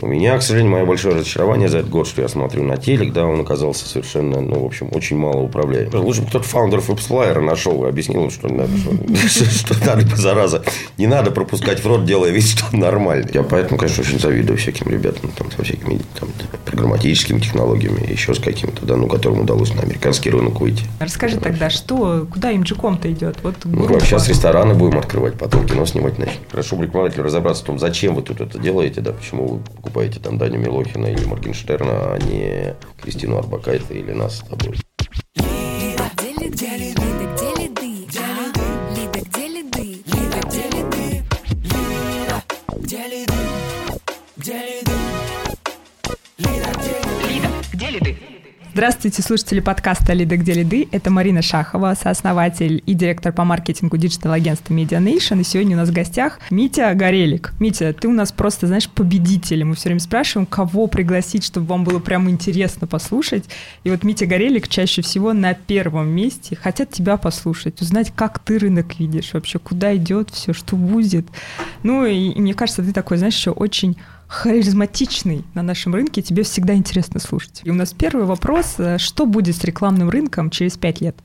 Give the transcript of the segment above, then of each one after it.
У меня, к сожалению, мое большое разочарование за этот год, что я смотрю на телек, да, он оказался совершенно, ну, в общем, очень мало управляем. Лучше бы кто-то фаундеров WebSplayер нашел и объяснил им, что надо, что, надо, зараза, не надо пропускать в рот, делая вид, что он нормальный. Я поэтому, конечно, очень завидую всяким ребятам, там, со всякими там, программатическими технологиями, еще с каким-то, да, ну, которым удалось на американский рынок выйти. Расскажи тогда, что, куда имджиком-то идет? Вот ну, сейчас рестораны будем открывать, потом кино снимать начнем. Хорошо бы рекламодателю разобраться в том, зачем вы тут это делаете, да, почему вы покупаете там Даню Милохина или Моргенштерна, а не Кристину Арбакайте или нас с тобой. Здравствуйте, слушатели подкаста «Лиды где лиды». Это Марина Шахова, сооснователь и директор по маркетингу digital-агентства Media Nation. И сегодня у нас в гостях Митя Горелик. Митя, ты у нас просто, знаешь, победитель. Мы все время спрашиваем, кого пригласить, чтобы вам было прям интересно послушать. И вот Митя Горелик чаще всего на первом месте. Хотят тебя послушать, узнать, как ты рынок видишь вообще, куда идет все, что будет. Ну и, и мне кажется, ты такой, знаешь, еще очень харизматичный на нашем рынке, тебе всегда интересно слушать. И у нас первый вопрос. Э, что будет с рекламным рынком через пять лет?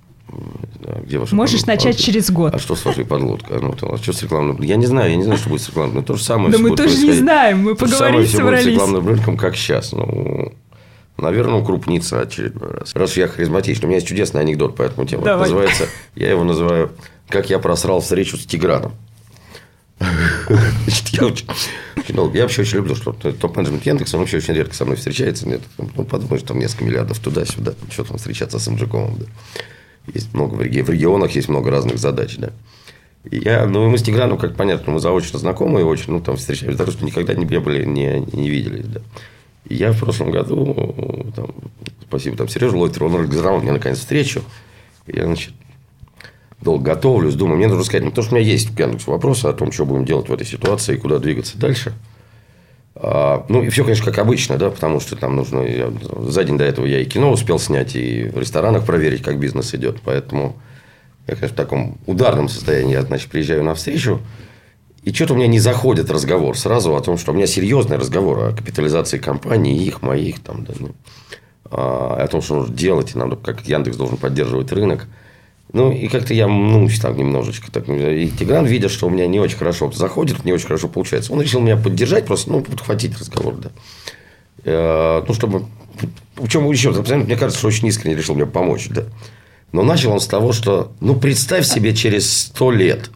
где ваша Можешь подлодка? начать а, через год. А что с вашей подлодкой? Ну, а что с рекламным? Я не знаю, я не знаю, что будет с рекламным. Но то же самое. Да мы тоже не знаем, мы поговорили, собрались. То же самое с рекламным рынком, как сейчас. Ну, наверное, укрупнится очередной раз. Раз я харизматичный. У меня есть чудесный анекдот по этому тему. Давай. Называется, я его называю «Как я просрал встречу с Тиграном». Значит, я, очень, ну, я вообще очень люблю, что топ-менеджмент Яндекса, он вообще очень редко со мной встречается. Нет, ну, подумаешь, там несколько миллиардов туда-сюда. Что там встречаться с Амджиковым, да. Есть много в, реги- в регионах, есть много разных задач, да. И я, ну, мы с Тиграном, как понятно, мы заочно знакомы, очень, ну, там встречались, даже что никогда не были, не, не виделись, да. И я в прошлом году, там, спасибо там Сереже Лойтеру, он организовал мне наконец встречу. И я, значит, долго готовлюсь, думаю, мне нужно сказать, потому что у меня есть Яндекс вопросы о том, что будем делать в этой ситуации, куда двигаться дальше. А, ну, и все, конечно, как обычно, да, потому что там нужно... Я, за день до этого я и кино успел снять, и в ресторанах проверить, как бизнес идет. Поэтому я, конечно, в таком ударном состоянии. Я, значит, приезжаю на встречу, и что-то у меня не заходит разговор сразу о том, что у меня серьезный разговор о капитализации компании, их, моих, там, да, ну, а, о том, что нужно делать, и нам, как Яндекс должен поддерживать рынок – ну, и как-то я, ну, там немножечко так. И Тигран, видя, что у меня не очень хорошо заходит, не очень хорошо получается, он решил меня поддержать, просто, ну, подхватить разговор, да. Э, ну, чтобы... В чем еще? Мне кажется, что очень искренне решил мне помочь, да. Но начал он с того, что, ну, представь себе через сто лет.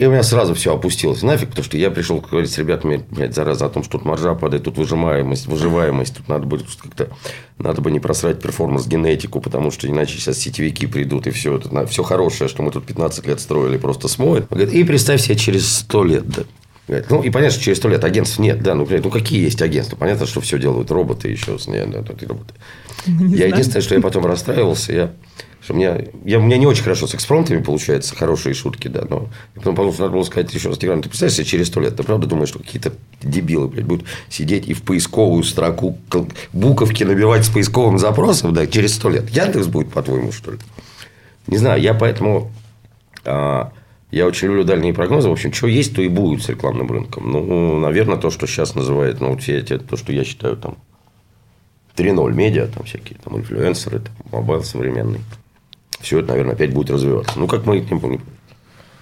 И у меня сразу все опустилось нафиг, потому что я пришел говорить с ребятами, блядь, зараза, о том, что тут маржа падает, тут выжимаемость, выживаемость, тут надо будет как-то, надо бы не просрать перформанс-генетику, потому что иначе сейчас сетевики придут, и все, это, все хорошее, что мы тут 15 лет строили, просто смоет. Говорит, и представь себе через 100 лет, да. Говорит, ну, и понятно, что через сто лет агентств нет, да, ну, ну, какие есть агентства? Понятно, что все делают роботы еще, нет, да, роботы. Не я знаю. единственное, что я потом расстраивался, я что мне, я, у меня не очень хорошо с экспромтами получается, хорошие шутки, да, но я потом подумал, что надо было сказать еще раз, Тигран, ты представляешь себе через сто лет, ты правда думаешь, что какие-то дебилы, блядь, будут сидеть и в поисковую строку буковки набивать с поисковым запросом, да, через сто лет. Яндекс будет, по-твоему, что ли? Не знаю, я поэтому... А, я очень люблю дальние прогнозы. В общем, что есть, то и будет с рекламным рынком. Ну, наверное, то, что сейчас называют, ну, все эти, то, что я считаю, там, 3.0 медиа, там всякие, там, инфлюенсеры, там, mobile современный все это, наверное, опять будет развиваться. Ну, как мы не.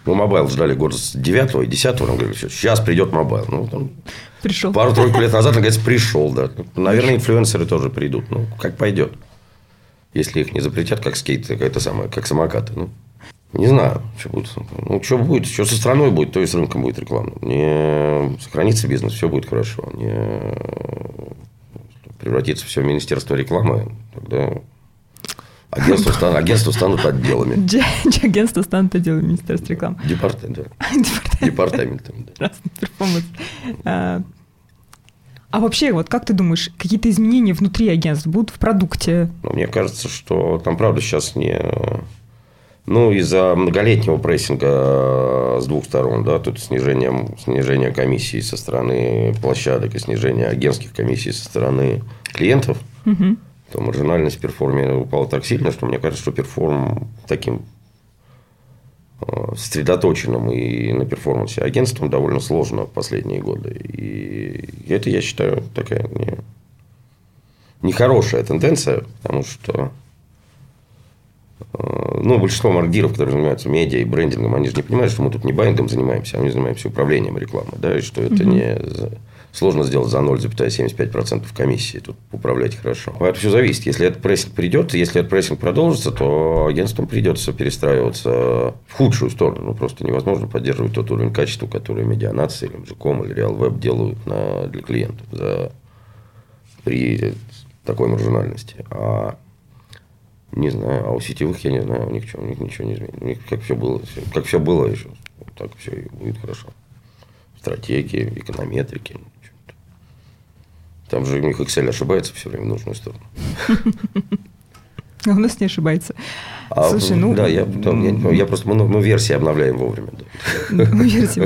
Мы mobile ждали год с 9 и 10 нам говорили, все, сейчас придет mobile. Ну, там, пришел. Пару-тройку лет назад, наконец, пришел, да. Наверное, инфлюенсеры тоже придут. Ну, как пойдет. Если их не запретят, как скейт, какая-то самая, как самокаты. Ну, не знаю, что будет. Ну, что будет, что со страной будет, то и с рынком будет реклама. Не сохранится бизнес, все будет хорошо. Не превратится все в министерство рекламы, тогда Агентства, стан, агентства станут отделами. Агентства станут отделами Министерства рекламы. Департамент, да. Департаментом. Да. перформанс. А, а вообще, вот как ты думаешь, какие-то изменения внутри агентств будут в продукте? Ну, мне кажется, что там, правда, сейчас не... Ну, из-за многолетнего прессинга с двух сторон, да, тут снижение, снижение комиссии со стороны площадок и снижение агентских комиссий со стороны клиентов. Угу то маржинальность перформе упала так сильно, что мне кажется, что перформ таким э, сосредоточенным и на перформансе агентством довольно сложно в последние годы. И это, я считаю, такая не, нехорошая тенденция, потому что э, ну, большинство маркдиров, которые занимаются медиа и брендингом, они же не понимают, что мы тут не байингом занимаемся, а мы занимаемся управлением рекламы, да, и что это угу. не сложно сделать за 0,75% комиссии. Тут управлять хорошо. А это все зависит. Если этот прессинг придет, если этот прессинг продолжится, то агентствам придется перестраиваться в худшую сторону. Ну, просто невозможно поддерживать тот уровень качества, который медианация или MGCOM или RealWeb делают на, для клиентов за, при такой маржинальности. А не знаю, а у сетевых я не знаю, у них, что, у них ничего не изменится. У них как все было, как все было еще, так все и будет хорошо. Стратегии, эконометрики, там же у них Excel ошибается все время в нужную сторону. А у нас не ошибается. А, Слушай, ну... Да, я, там, я, я просто... Мы, мы версии обновляем вовремя. Да. Мы версии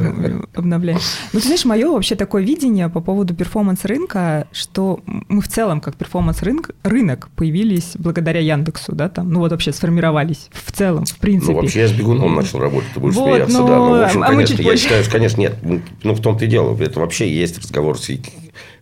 обновляем. Ну, ты знаешь, мое вообще такое видение по поводу перформанс-рынка, что мы в целом, как перформанс-рынок, рынок появились благодаря Яндексу, да, там, ну вот вообще сформировались в целом, в принципе. Ну, вообще я с бегуном начал работать, ты будешь вот, смеяться, но... да. Ну, в общем, а конечно, я считаю, что, конечно, нет. Ну, в том-то и дело. Это вообще есть разговор с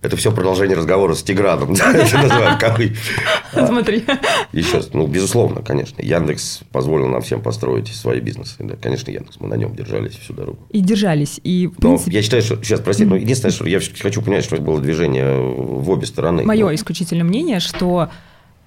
это все продолжение разговора с Тиграном. Смотри. Еще, ну, безусловно, конечно. Яндекс позволил нам всем построить свои бизнесы. Да, конечно, Яндекс. Мы на нем держались всю дорогу. И держались. И, в принципе... Я считаю, что... Сейчас, прости, но единственное, что я хочу понять, что было движение в обе стороны. Мое исключительное мнение, что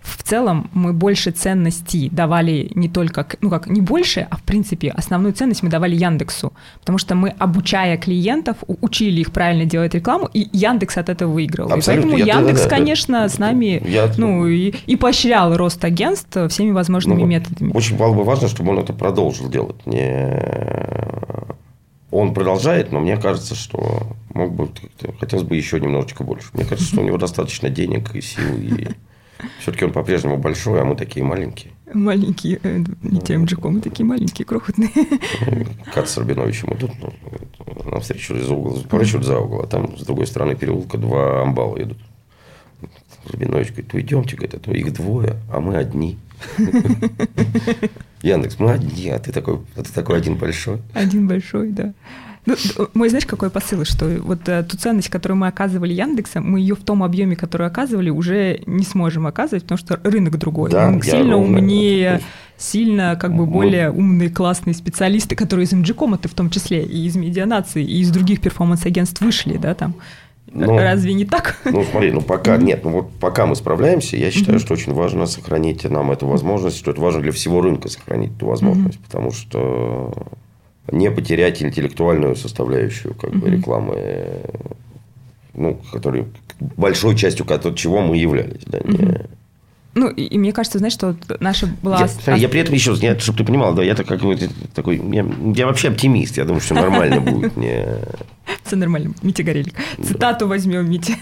в целом мы больше ценностей давали не только, ну как, не больше, а в принципе основную ценность мы давали Яндексу, потому что мы, обучая клиентов, учили их правильно делать рекламу, и Яндекс от этого выиграл. Абсолютно. И поэтому я, Яндекс, да, да, конечно, да, с нами я, ну, и, и поощрял рост агентств всеми возможными ну, методами. Очень было бы важно, чтобы он это продолжил делать. Не... Он продолжает, но мне кажется, что мог бы, хотелось бы еще немножечко больше. Мне кажется, что у него достаточно денег и сил, и все-таки он по-прежнему большой, а мы такие маленькие. Маленькие, э, не тем же мы такие маленькие, крохотные. Кат с Рабиновичем идут ну, навстречу из угла, поворачивают за угол, а там с другой стороны переулка два амбала идут. Рабинович говорит, уйдемте, говорит, а то их двое, а мы одни. Яндекс, мы одни, а ты такой, а ты такой один большой. Один большой, да. Ну, мой, знаешь, какой посыл, что вот э, ту ценность, которую мы оказывали Яндексом, мы ее в том объеме, который оказывали, уже не сможем оказывать, потому что рынок другой. Да, рынок сильно ровно, умнее, сильно как бы более умные, классные специалисты, которые из MGCOM, ты в том числе, и из медианации, и из других перформанс-агентств вышли, да, там. Ну, Разве не так? Ну, смотри, ну пока нет, ну вот пока мы справляемся, я считаю, что очень важно сохранить нам эту возможность, что это важно для всего рынка сохранить эту возможность, потому что не потерять интеллектуальную составляющую как бы, рекламы, ну, который, большой частью чего мы являлись. Да, не... Ну, и, и мне кажется, знаешь, что наша была... Я, смотри, я при этом еще, я, чтобы ты понимал, да, я так, как, такой, я, я вообще оптимист, я думаю, что нормально будет. Не... Все нормально, Митя Горелик. Цитату возьмем, Митя.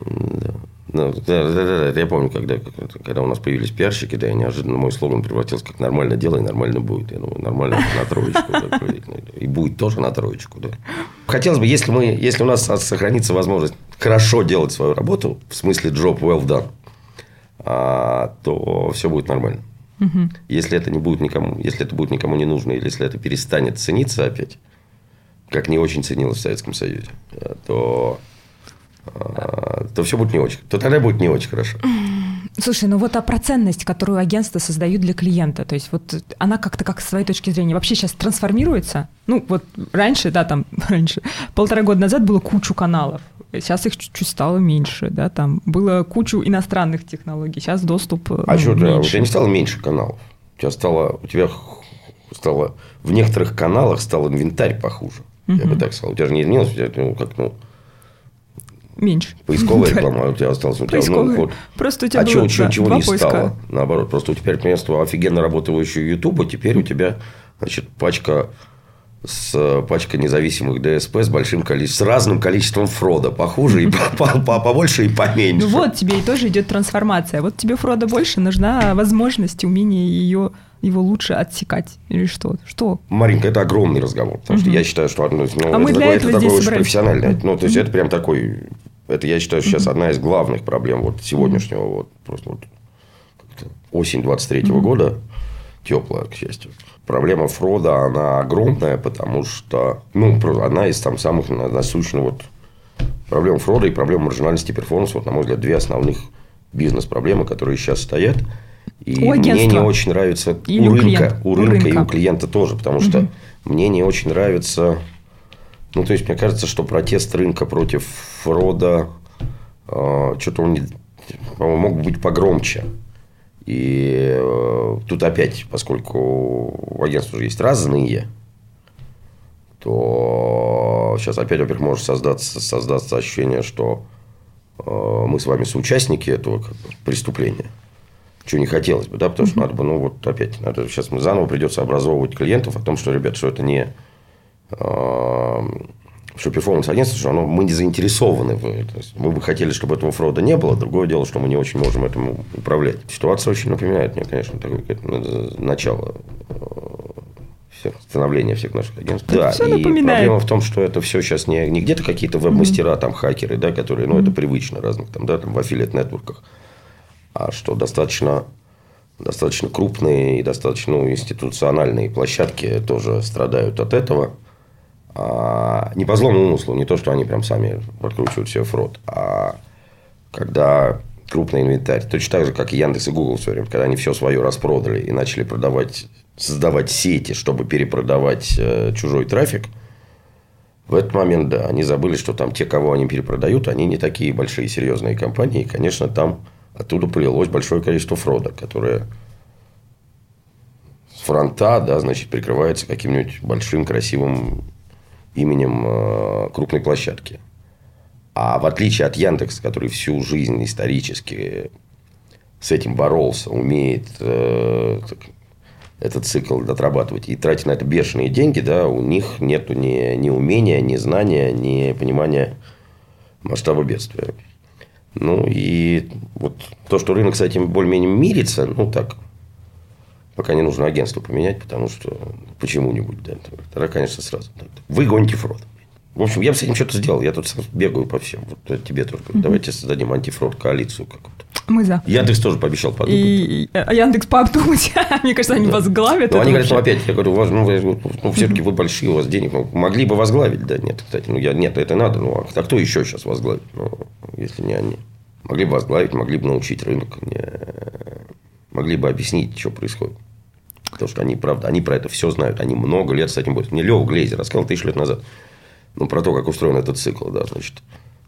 Да. Ну, да, да, да, я помню, когда, когда у нас появились пиарщики, да, и неожиданно мой слоган превратился как «нормально делай, нормально будет». Я думаю, нормально на троечку. И будет тоже на троечку, да. Хотелось бы, если, мы, если у нас сохранится возможность хорошо делать свою работу, в смысле job well done, а, то все будет нормально. Угу. Если это не будет никому, если это будет никому не нужно, или если это перестанет цениться опять, как не очень ценилось в Советском Союзе, то то все будет не очень. То тогда будет не очень хорошо. Слушай, ну вот а про ценность, которую агентства создают для клиента, то есть вот она как-то как с твоей точки зрения вообще сейчас трансформируется? Ну вот раньше, да, там раньше, полтора года назад было кучу каналов, сейчас их чуть-чуть стало меньше, да, там было кучу иностранных технологий, сейчас доступ А ну, что, меньше. у тебя не стало меньше каналов? У тебя стало, у тебя стало, в некоторых каналах стал инвентарь похуже, угу. я бы так сказал. У тебя же не изменилось, у тебя, ну, как, ну, Меньше. Поисковая реклама у тебя осталась. У тебя, ну, вот. Просто у тебя а было чего, да, чего не поиска. стало? Наоборот, просто у тебя вместо офигенно работающего Ютуба теперь у тебя значит, пачка с пачка независимых ДСП с большим количеством, с разным количеством фрода, похуже и побольше и поменьше. Ну вот тебе и тоже идет трансформация. Вот тебе фрода больше, нужна возможность, умение ее его лучше отсекать или что? Что? Маринка, это огромный разговор, потому что я считаю, что одно, ну, а мы для этого это такой очень профессиональный, ну то есть это прям такой это, я считаю, сейчас одна из главных проблем вот сегодняшнего, вот просто вот осень 23 mm-hmm. года. теплая, к счастью. Проблема фрода, она огромная, потому что, ну, одна из там самых насущных вот проблем фрода и проблем маржинальности перформанса, вот, на мой взгляд, две основных бизнес-проблемы, которые сейчас стоят. И у мне не очень нравится у, у рынка, у У рынка и рынка. у клиента тоже, потому что мне не очень нравится. Ну, то есть, мне кажется, что протест рынка против фрода э, что-то он, не- по-моему, мог быть погромче. И э, тут опять, поскольку у агентства уже есть разные, то сейчас опять, во-первых, может создаться, создаться ощущение, что э, мы с вами соучастники этого как бы преступления. Чего не хотелось бы, да, потому что надо бы, ну, вот опять, надо, сейчас мы заново придется образовывать клиентов о том, что, ребят, что это не что перформанс-агентство, что оно, мы не заинтересованы в этом. Мы бы хотели, чтобы этого фрода не было. Другое дело, что мы не очень можем этому управлять. Ситуация очень напоминает мне, конечно, такое какое-то начало э, всех, становления всех наших агентств. Да, всё и напоминает. проблема в том, что это все сейчас не, не где-то какие-то веб-мастера, там, хакеры, да, которые, ну, это привычно разных, там, да, там, в аффилиат-нетворках, а что достаточно достаточно крупные и достаточно ну, институциональные площадки тоже страдают от этого. А, не по злому умыслу, не то, что они прям сами подкручивают себе фрод, а когда крупный инвентарь, точно так же, как и Яндекс и Google все время, когда они все свое распродали и начали продавать, создавать сети, чтобы перепродавать э, чужой трафик, в этот момент, да, они забыли, что там те, кого они перепродают, они не такие большие серьезные компании. И, конечно, там оттуда полилось большое количество фрода, которое с фронта, да, значит, прикрывается каким-нибудь большим красивым именем э, крупной площадки. А в отличие от Яндекса, который всю жизнь исторически с этим боролся, умеет э, этот цикл отрабатывать и тратить на это бешеные деньги, да, у них нет ни, ни умения, ни знания, ни понимания масштаба бедствия. Ну, и вот то, что рынок с этим более-менее мирится, ну, так, пока не нужно агентство поменять, потому что почему-нибудь, да, тогда, конечно, сразу. да. Вы гоните фрод. В общем, я бы с этим что-то сделал. Я тут сам бегаю по всем. Вот тебе тоже говорю. Давайте создадим антифрод коалицию какую-то. Мы за. Яндекс тоже пообещал подумать. И а Яндекс пообдумать. Мне кажется, они возглавят. Ну, они говорят, ну, опять, я говорю, у вас, ну, вы, ну, все-таки вы большие, у вас денег, ну, могли бы возглавить, да, нет, кстати, ну, я, нет, это надо, ну, а кто еще сейчас возглавит, ну, если не они? Могли бы возглавить, могли бы научить рынок, не- могли бы объяснить, что происходит. Потому что они, правда, они про это все знают, они много лет с этим борются. Мне Лева Глейзер рассказал тысячу лет назад, ну, про то, как устроен этот цикл, да, значит,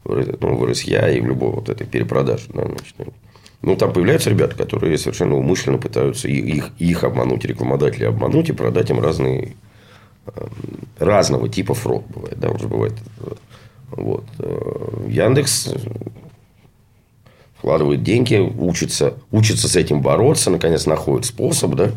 ну, вырос я и в любой вот этой перепродаже, да, значит, ну, там появляются ребята, которые совершенно умышленно пытаются их, их обмануть, рекламодателей обмануть и продать им разные э, разного типа фрод бывает, да, уже бывает. Вот. Э, Яндекс вкладывает деньги, учится, учится с этим бороться, наконец находит способ, да,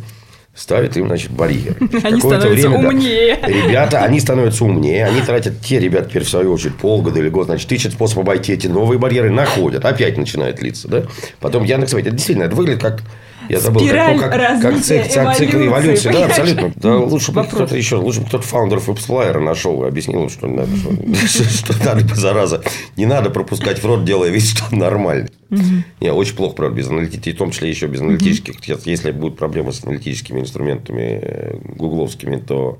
ставит им, значит, барьер. Они становятся умнее. Ребята, они становятся умнее, они тратят, те ребята, теперь в свою очередь, полгода или год, значит, ищут способ обойти эти новые барьеры, находят, опять начинает литься, да. Потом Яндекс это действительно, это выглядит как я забыл, как, Спираль ну, как, как развития, цик- как цикл эволюции, эволюции. Да, понимаешь? абсолютно. Да, лучше бы кто-то еще, лучше бы кто-то фаундеров WebSpire нашел и объяснил, им, что, надо, что, надо, зараза, не надо пропускать фрод, делая вид, что нормально. Не, очень плохо, правда, без аналитики, в том числе еще без аналитических. Если будут проблемы с аналитическими инструментами э, гугловскими, то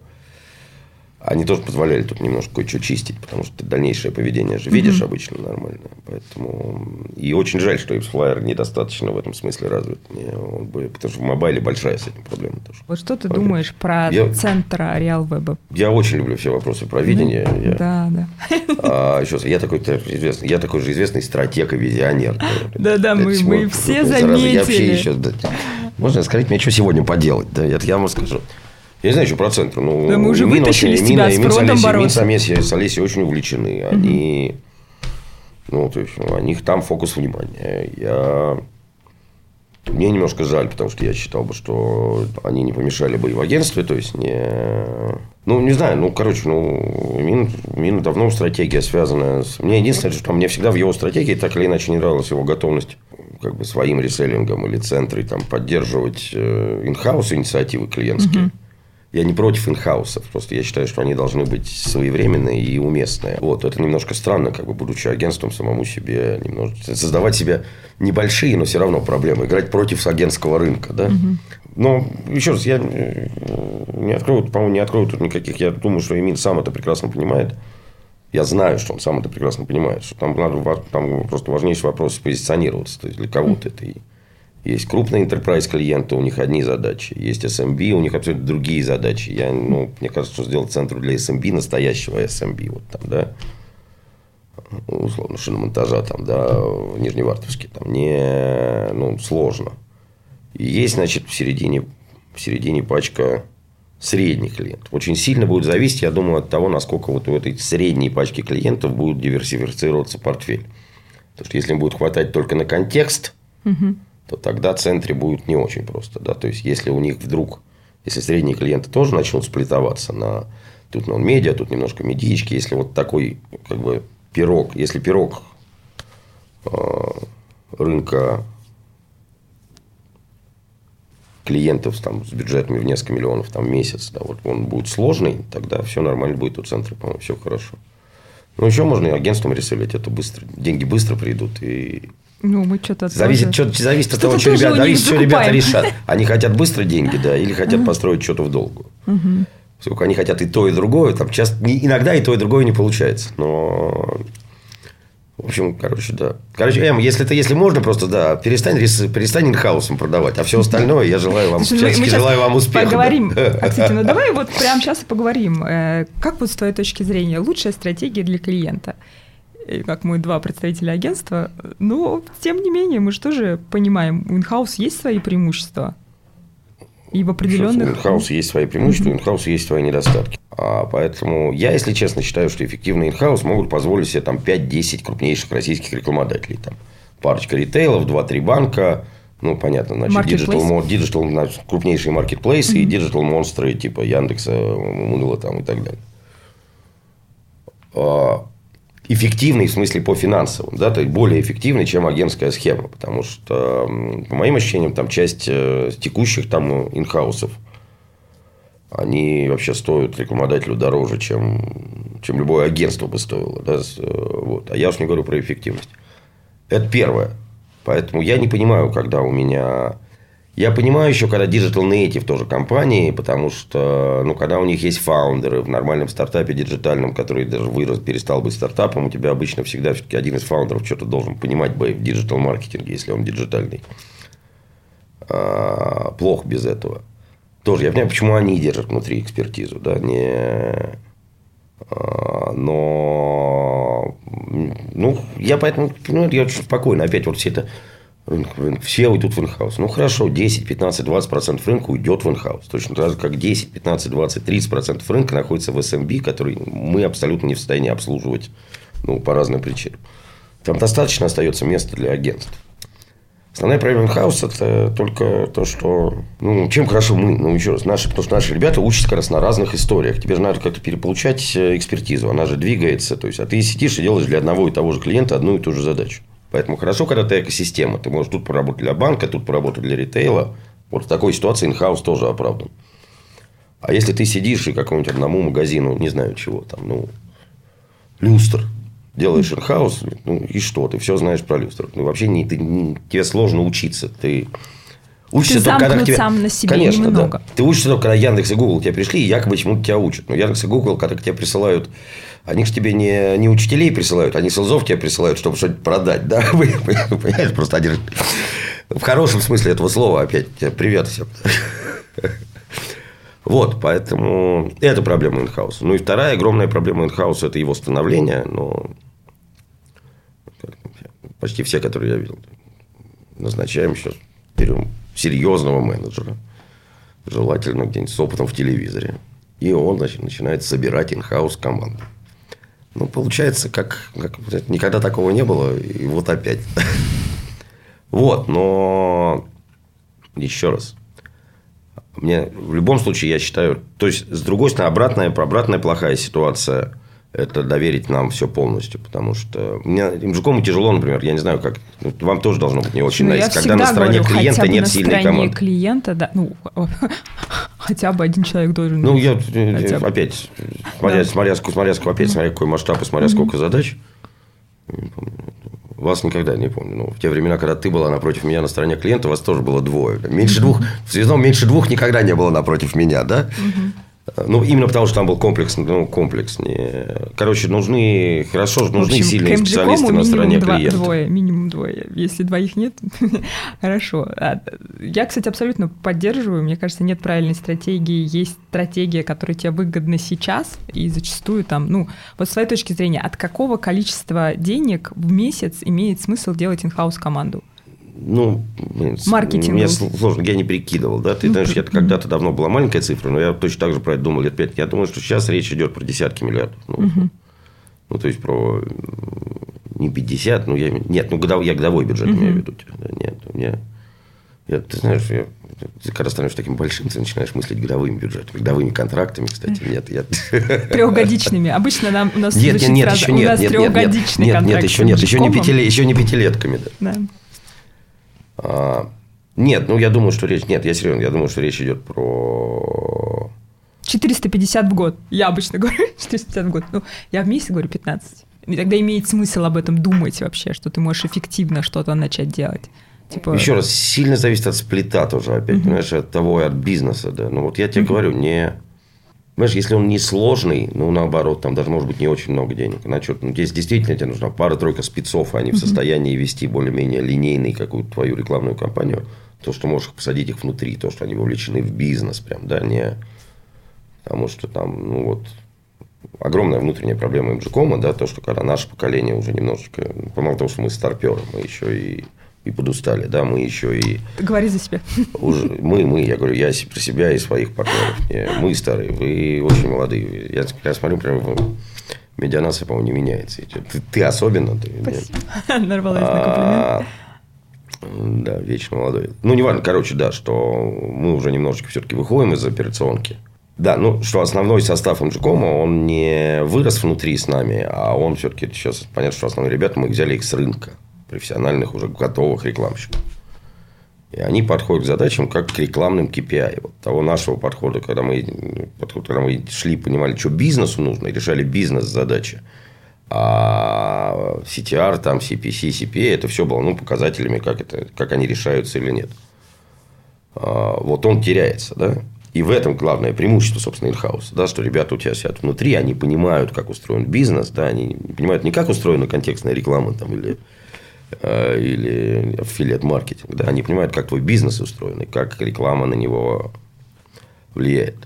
они тоже позволяли тут немножко кое-что чистить, потому что дальнейшее поведение же видишь обычно нормально. Поэтому... И очень жаль, что Flyer недостаточно в этом смысле развит. Не, он бы- Потому что в мобайле большая с этим проблема тоже. Вот что ты Проблема. думаешь про Я- центр Веба? Я очень люблю все вопросы про видение. Я- Да, да. а, еще раз, я такой известный, я такой же известный стратег и визионер. Да-да, мы- все зараза, Я вообще заметили. еще, можно сказать, мне что сегодня поделать? Да, я, я вам скажу. Я знаю, что про центр. Ну, Да мы уже Мин вытащили очень- с тебя Мин- с Мин фронтом Олесей- Мин с Олесей- с Олесей очень увлечены. Они, ну, то есть, у них там фокус внимания. Я... Мне немножко жаль, потому что я считал бы, что они не помешали бы и в агентстве, то есть не... Ну, не знаю, ну, короче, ну, Мин, Мин давно стратегия связана с... Мне единственное, что мне всегда в его стратегии так или иначе не нравилась его готовность как бы своим реселлингом или центры там поддерживать э, инхаус инициативы клиентские. Я не против инхаусов, просто я считаю, что они должны быть своевременные и уместные. Вот, это немножко странно, как бы, будучи агентством, самому себе немножко... Создавать себе небольшие, но все равно проблемы. Играть против агентского рынка, да? но, еще раз, я э, не открою, по-моему, не открою тут никаких. Я думаю, что Эмин сам это прекрасно понимает. Я знаю, что он сам это прекрасно понимает. Что там, надо, там просто важнейший вопрос позиционироваться. То есть, для кого-то это и есть крупные enterprise клиенты, у них одни задачи. Есть SMB, у них абсолютно другие задачи. Я, ну, мне кажется, что сделать центр для SMB, настоящего SMB, вот там, да, условно, шиномонтажа там, да, в Нижневартовске, там, не, ну, сложно. И есть, значит, в середине, в середине пачка средних клиентов. Очень сильно будет зависеть, я думаю, от того, насколько вот у этой средней пачки клиентов будет диверсифицироваться портфель. Потому что если им будет хватать только на контекст, угу то тогда центре будет не очень просто. Да? То есть, если у них вдруг, если средние клиенты тоже начнут сплетоваться на тут на медиа, тут немножко медички, если вот такой как бы пирог, если пирог э, рынка клиентов там, с бюджетами в несколько миллионов там, в месяц, да, вот он будет сложный, тогда все нормально будет у центра, по-моему, все хорошо. Ну, еще можно и агентством ресылить, это быстро. Деньги быстро придут, и ну, мы что-то зависит, что, зависит от того, что, ребята, зависит, что ребята решат. Они хотят быстро деньги, да, или хотят построить что-то в долгу. Сколько они хотят и то, и другое. Там часто, иногда и то, и другое не получается. Но в общем, короче, да. Короче, Эм, если это, если можно, просто, да, перестань, перестань инхаусом продавать, а все остальное я желаю вам, Слушай, мы, мы желаю вам успеха. Поговорим. Да. А, кстати, ну давай вот прямо сейчас и поговорим. Э, как вот с твоей точки зрения лучшая стратегия для клиента? Как мы два представителя агентства, но тем не менее мы же тоже понимаем, у in-house есть свои преимущества. И в определенных... У in-house есть свои преимущества, у in-house есть свои недостатки. А поэтому я, если честно, считаю, что эффективный in-house могут позволить себе там 5-10 крупнейших российских рекламодателей. Там парочка ритейлов, 2-3 банка, ну, понятно, значит, digital, digital, значит, крупнейшие маркетплейсы mm-hmm. и digital монстры типа Яндекса, Мэйла там и так далее. Эффективный в смысле по финансовым, да, то есть более эффективный, чем агентская схема, потому что, по моим ощущениям, там часть э, текущих там in-house ов, они вообще стоят рекламодателю дороже, чем, чем любое агентство бы стоило. Да? Э, вот. А я уж не говорю про эффективность. Это первое. Поэтому я не понимаю, когда у меня я понимаю еще, когда digital native тоже компании, потому что, ну, когда у них есть фаундеры в нормальном стартапе диджитальном, который даже вырос, перестал быть стартапом, у тебя обычно всегда все-таки один из фаундеров что-то должен понимать в digital маркетинге, если он диджитальный. А, плохо без этого. Тоже я понимаю, почему они держат внутри экспертизу, да, не... А, но, ну, я поэтому, ну, я спокойно, опять вот все это Рынок, рынок. Все уйдут в инхаус. Ну хорошо, 10, 15, 20 процентов рынка уйдет в инхаус. Точно так же, как 10, 15, 20, 30 процентов рынка находится в SMB, который мы абсолютно не в состоянии обслуживать ну, по разным причинам. Там достаточно остается места для агентств. Основная проблема инхауса – это только то, что... Ну, чем хорошо мы, ну, еще раз, наши, потому что наши ребята учатся как раз на разных историях. Тебе же надо как-то переполучать э, экспертизу, она же двигается. То есть, а ты сидишь и делаешь для одного и того же клиента одну и ту же задачу. Поэтому хорошо, когда ты экосистема. Ты можешь тут поработать для банка, тут поработать для ритейла. Вот в такой ситуации инхаус тоже оправдан. А если ты сидишь и какому-нибудь одному магазину, не знаю чего, там, ну, люстр, делаешь инхаус, ну и что, ты все знаешь про люстр. Ну, вообще не, ты, не, тебе сложно учиться. Ты учишься ты только, когда тебе... сам на себе Конечно, немного. да. Ты учишься только, когда Яндекс и Google тебе пришли, и якобы чему-то тебя учат. Но Яндекс и Google, когда к тебе присылают они же тебе не, не учителей присылают, они селзов тебе присылают, чтобы что-нибудь продать. Да? Вы, понимаете, просто один... В хорошем смысле этого слова опять. Привет всем. Вот, поэтому это проблема инхауса. Ну и вторая огромная проблема инхауса – это его становление. Но почти все, которые я видел, назначаем сейчас, берем серьезного менеджера, желательно где-нибудь с опытом в телевизоре. И он значит, начинает собирать инхаус команду. Ну, получается, как, как никогда такого не было, и вот опять. Вот, но еще раз. Мне в любом случае, я считаю, то есть, с другой стороны, обратная, обратная плохая ситуация – это доверить нам все полностью, потому что мне мужикому тяжело, например, я не знаю, как ну, вам тоже должно быть не очень ну, nice, когда на стороне говорю, клиента нет сильной команды. клиента, да, ну Хотя бы один человек должен Ну, я э, Хотя опять, смотря, да. смотря, смотря, опять, смотря какой масштаб и смотря сколько задач. Вас никогда не помню. Ну, в те времена, когда ты была напротив меня на стороне клиента, вас тоже было двое. Меньше двух. В связном меньше двух никогда не было напротив меня, да? Ну, именно потому, что там был комплекс, ну, комплекс. Не... Короче, нужны, хорошо, нужны общем, сильные специалисты на стороне два, клиента. Двое, минимум двое. Если двоих нет, хорошо. А, я, кстати, абсолютно поддерживаю. Мне кажется, нет правильной стратегии. Есть стратегия, которая тебе выгодна сейчас, и зачастую там, ну, вот с своей точки зрения, от какого количества денег в месяц имеет смысл делать инхаус команду? Ну, Маркетинг. Мне сложно, я не прикидывал, да. Ты ну, знаешь, я когда-то давно была маленькая цифра, но я точно так же про это думал лет пять. Я думаю, что сейчас речь идет про десятки миллиардов. Ну, угу. ну то есть про не 50, ну я нет, ну годовой, я годовой бюджет угу. имею в виду. Да, нет, у меня я, ты знаешь, я, ты когда становишься таким большим, ты начинаешь мыслить годовыми бюджетами, годовыми контрактами, кстати, нет, я... Трехгодичными. Обычно нам у нас нет, нет, нет, еще нет, нет, нет, нет, нет, нет, еще нет, еще не пятилет, еще не пятилетками, да. да. А, нет, ну я думаю, что речь... Нет, я серьезно, я думаю, что речь идет про... 450 в год. Я обычно говорю 450 в год. Ну, я в месяц говорю 15. И тогда имеет смысл об этом думать вообще, что ты можешь эффективно что-то начать делать. Типа... Еще раз, сильно зависит от сплита тоже опять, угу. понимаешь, от того и от бизнеса, да. Ну вот я тебе угу. говорю, не Понимаешь, если он не сложный, ну, наоборот, там даже может быть не очень много денег. Значит, ну, здесь действительно тебе нужна пара-тройка спецов, а они в состоянии вести более-менее линейный какую-то твою рекламную кампанию. То, что можешь посадить их внутри, то, что они вовлечены в бизнес, прям, да, не... Потому что там, ну, вот, огромная внутренняя проблема МЖКома, да, то, что когда наше поколение уже немножечко, помимо того, что мы старперы, мы еще и и подустали, да, мы еще и... Говори за себя. Уже, мы, мы, я говорю, я про себя и своих партнеров. Не, мы старые, вы очень молодые. Я, я смотрю, прям медианация, по-моему, не меняется. Ты, ты особенно. Ты, Спасибо. Нарвалась на комплимент. Да, вечно молодой. Ну, неважно, короче, да, что мы уже немножечко все-таки выходим из операционки. Да, ну, что основной состав МЖКома, он не вырос внутри с нами, а он все-таки сейчас, понятно, что основные ребята, мы взяли их с рынка профессиональных, уже готовых рекламщиков. И они подходят к задачам как к рекламным KPI. Вот того нашего подхода, когда мы, подход, когда мы шли, понимали, что бизнесу нужно, и решали бизнес-задачи. А CTR, там, CPC, CPA, это все было ну, показателями, как, это, как они решаются или нет. А, вот он теряется, да? И в этом главное преимущество, собственно, инхаус, да, что ребята у тебя сидят внутри, они понимают, как устроен бизнес, да, они понимают не как устроена контекстная реклама там, или или аффилиат-маркетинг. Да? Они понимают, как твой бизнес устроен, и как реклама на него влияет.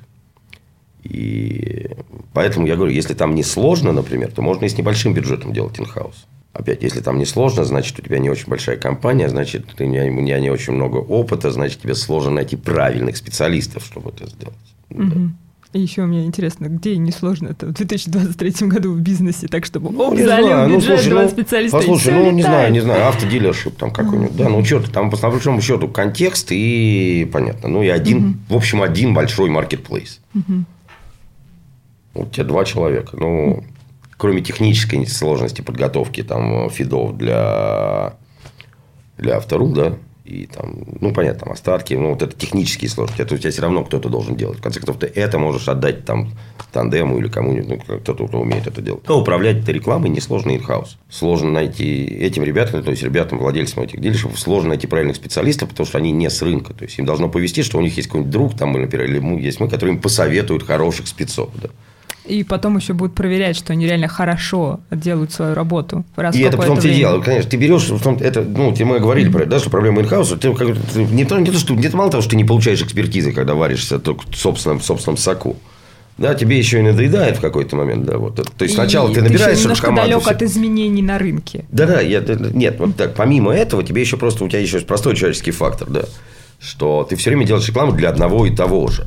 И поэтому я говорю, если там не сложно, например, то можно и с небольшим бюджетом делать инхаус. Опять, если там не сложно, значит, у тебя не очень большая компания, значит, ты, у меня не очень много опыта, значит, тебе сложно найти правильных специалистов, чтобы это сделать. Угу. Да. И еще мне интересно, где несложно это в 2023 году в бизнесе, так чтобы ну, не залил знаю. бюджет, ну, слушай, два ну, специалиста. Послушай, ну, не знаю, не знаю, автодилершип там какой-нибудь, да, ну, что-то там, по большому счету, контекст и, понятно, ну, и один, в общем, один большой маркетплейс. Вот тебе два человека, ну, кроме технической сложности подготовки там фидов для, для автору, да, там, ну, понятно, там остатки, ну, вот это технические сложности. Это у тебя все равно кто-то должен делать. В конце концов, ты это можешь отдать там тандему или кому-нибудь, ну, кто-то, кто умеет это делать. Но управлять этой рекламой несложно инхаус. Сложно найти этим ребятам, то есть ребятам, владельцам этих дилершипов, сложно найти правильных специалистов, потому что они не с рынка. То есть им должно повести, что у них есть какой-нибудь друг там, или, например, или есть мы, которые им посоветуют хороших спецов. Да. И потом еще будут проверять, что они реально хорошо делают свою работу. Раз и это потом ты делаешь, конечно. Ты берешь, это, ну, мы говорили про это, да, что проблема инхауса, ты, как, ты, не, то, не то, что, не мало того, что ты не получаешь экспертизы, когда варишься только в собственном, в собственном соку. Да, тебе еще и надоедает в какой-то момент, да, вот. То есть сначала и ты набираешь ты команду. далек от изменений на рынке. Да, да, я, нет, вот так, помимо этого, тебе еще просто у тебя еще простой человеческий фактор, да, что ты все время делаешь рекламу для одного и того же.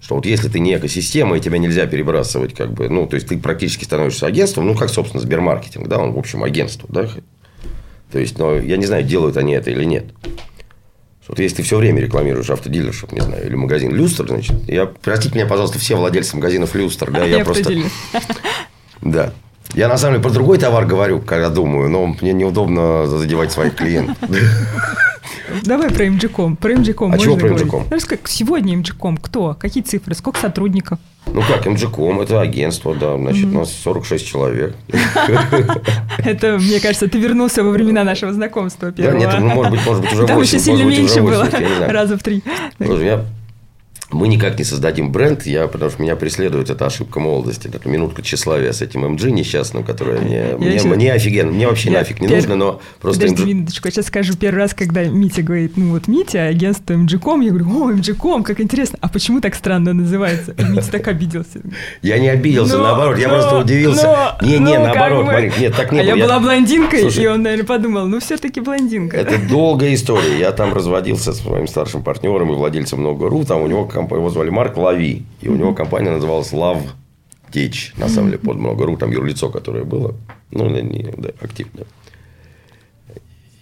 Что вот если ты не экосистема, и тебя нельзя перебрасывать, как бы, ну, то есть ты практически становишься агентством, ну, как, собственно, Сбермаркетинг, да, он, в общем, агентство, да. То есть, но я не знаю, делают они это или нет. Вот если ты все время рекламируешь автодилершип, не знаю, или магазин Люстр, значит, я, простите меня, пожалуйста, все владельцы магазинов Люстр, да, я просто... Да. Я, на самом деле, про другой товар говорю, когда думаю, но мне неудобно задевать своих клиентов. Давай про MGCOM. Про MGCOM А чего про? MGCOM? Как сегодня MGCOM кто? Какие цифры? Сколько сотрудников? Ну как, MGCOM – это агентство, да, значит, у нас 46 человек. Это, мне кажется, ты вернулся во времена нашего знакомства Да, первого. нет, ну, может быть, может быть, уже Там 8, еще сильно меньше было, 80, я не знаю. раза в три. Я- мы никак не создадим бренд, я, потому что меня преследует эта ошибка молодости, эта минутка тщеславия с этим MG несчастным, которое мне, мне, еще- мне офигенно, мне вообще Я нафиг не пер- нужно, но просто Подожди MG минуточку, я сейчас скажу первый раз, когда Митя говорит, ну вот Митя, агентство MGCOM, я говорю, о, MGCOM, как интересно, а почему так странно называется? И Митя так обиделся. Я не обиделся, Но, наоборот, я просто удивился. но, не, не, ну, наоборот. Марин, нет, так не а было. я была блондинкой, Слушай, и он, наверное, подумал, ну все-таки блондинка. Это долгая история. Я там разводился с своим старшим партнером и владельцем много.ру. Там у него комп- его звали Марк Лави. И у него компания называлась Love Течь. На самом деле, под много.ру. Там юрлицо, которое было. Ну, не, да, активно.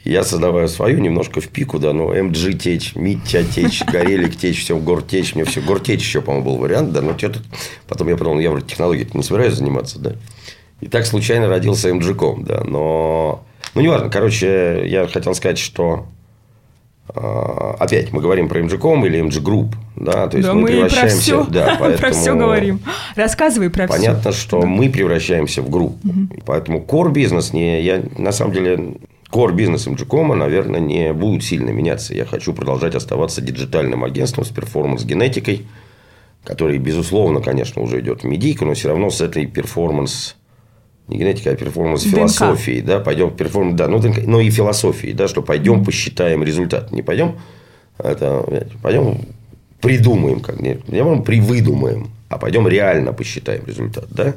Я создаваю свою немножко в пику, да, ну, МГ течь, Митя течь, Горелик течь, все, Гортечь, мне все, Гортечь еще, по-моему, был вариант, да, но что тут, потом я подумал, я вроде технологией не собираюсь заниматься, да. И так случайно родился МГКом, да, но, ну, неважно, короче, я хотел сказать, что опять мы говорим про MG.com или MG Group, да, то есть да, мы, мы и про превращаемся, все, да, про поэтому все говорим. Рассказывай про все. Понятно, что мы превращаемся в группу. Поэтому core бизнес не, я на самом деле core бизнес MGCom, наверное, не будет сильно меняться. Я хочу продолжать оставаться диджитальным агентством с performance-генетикой, который, безусловно, конечно, уже идет в медийку, но все равно с этой performance не генетика, а performance ДНК. философии, да, пойдем performance, да, ну, ДНК, но и философии, да, что пойдем посчитаем результат, не пойдем, это, знаете, пойдем придумаем, как не, не привыдумаем, а пойдем реально посчитаем результат, да,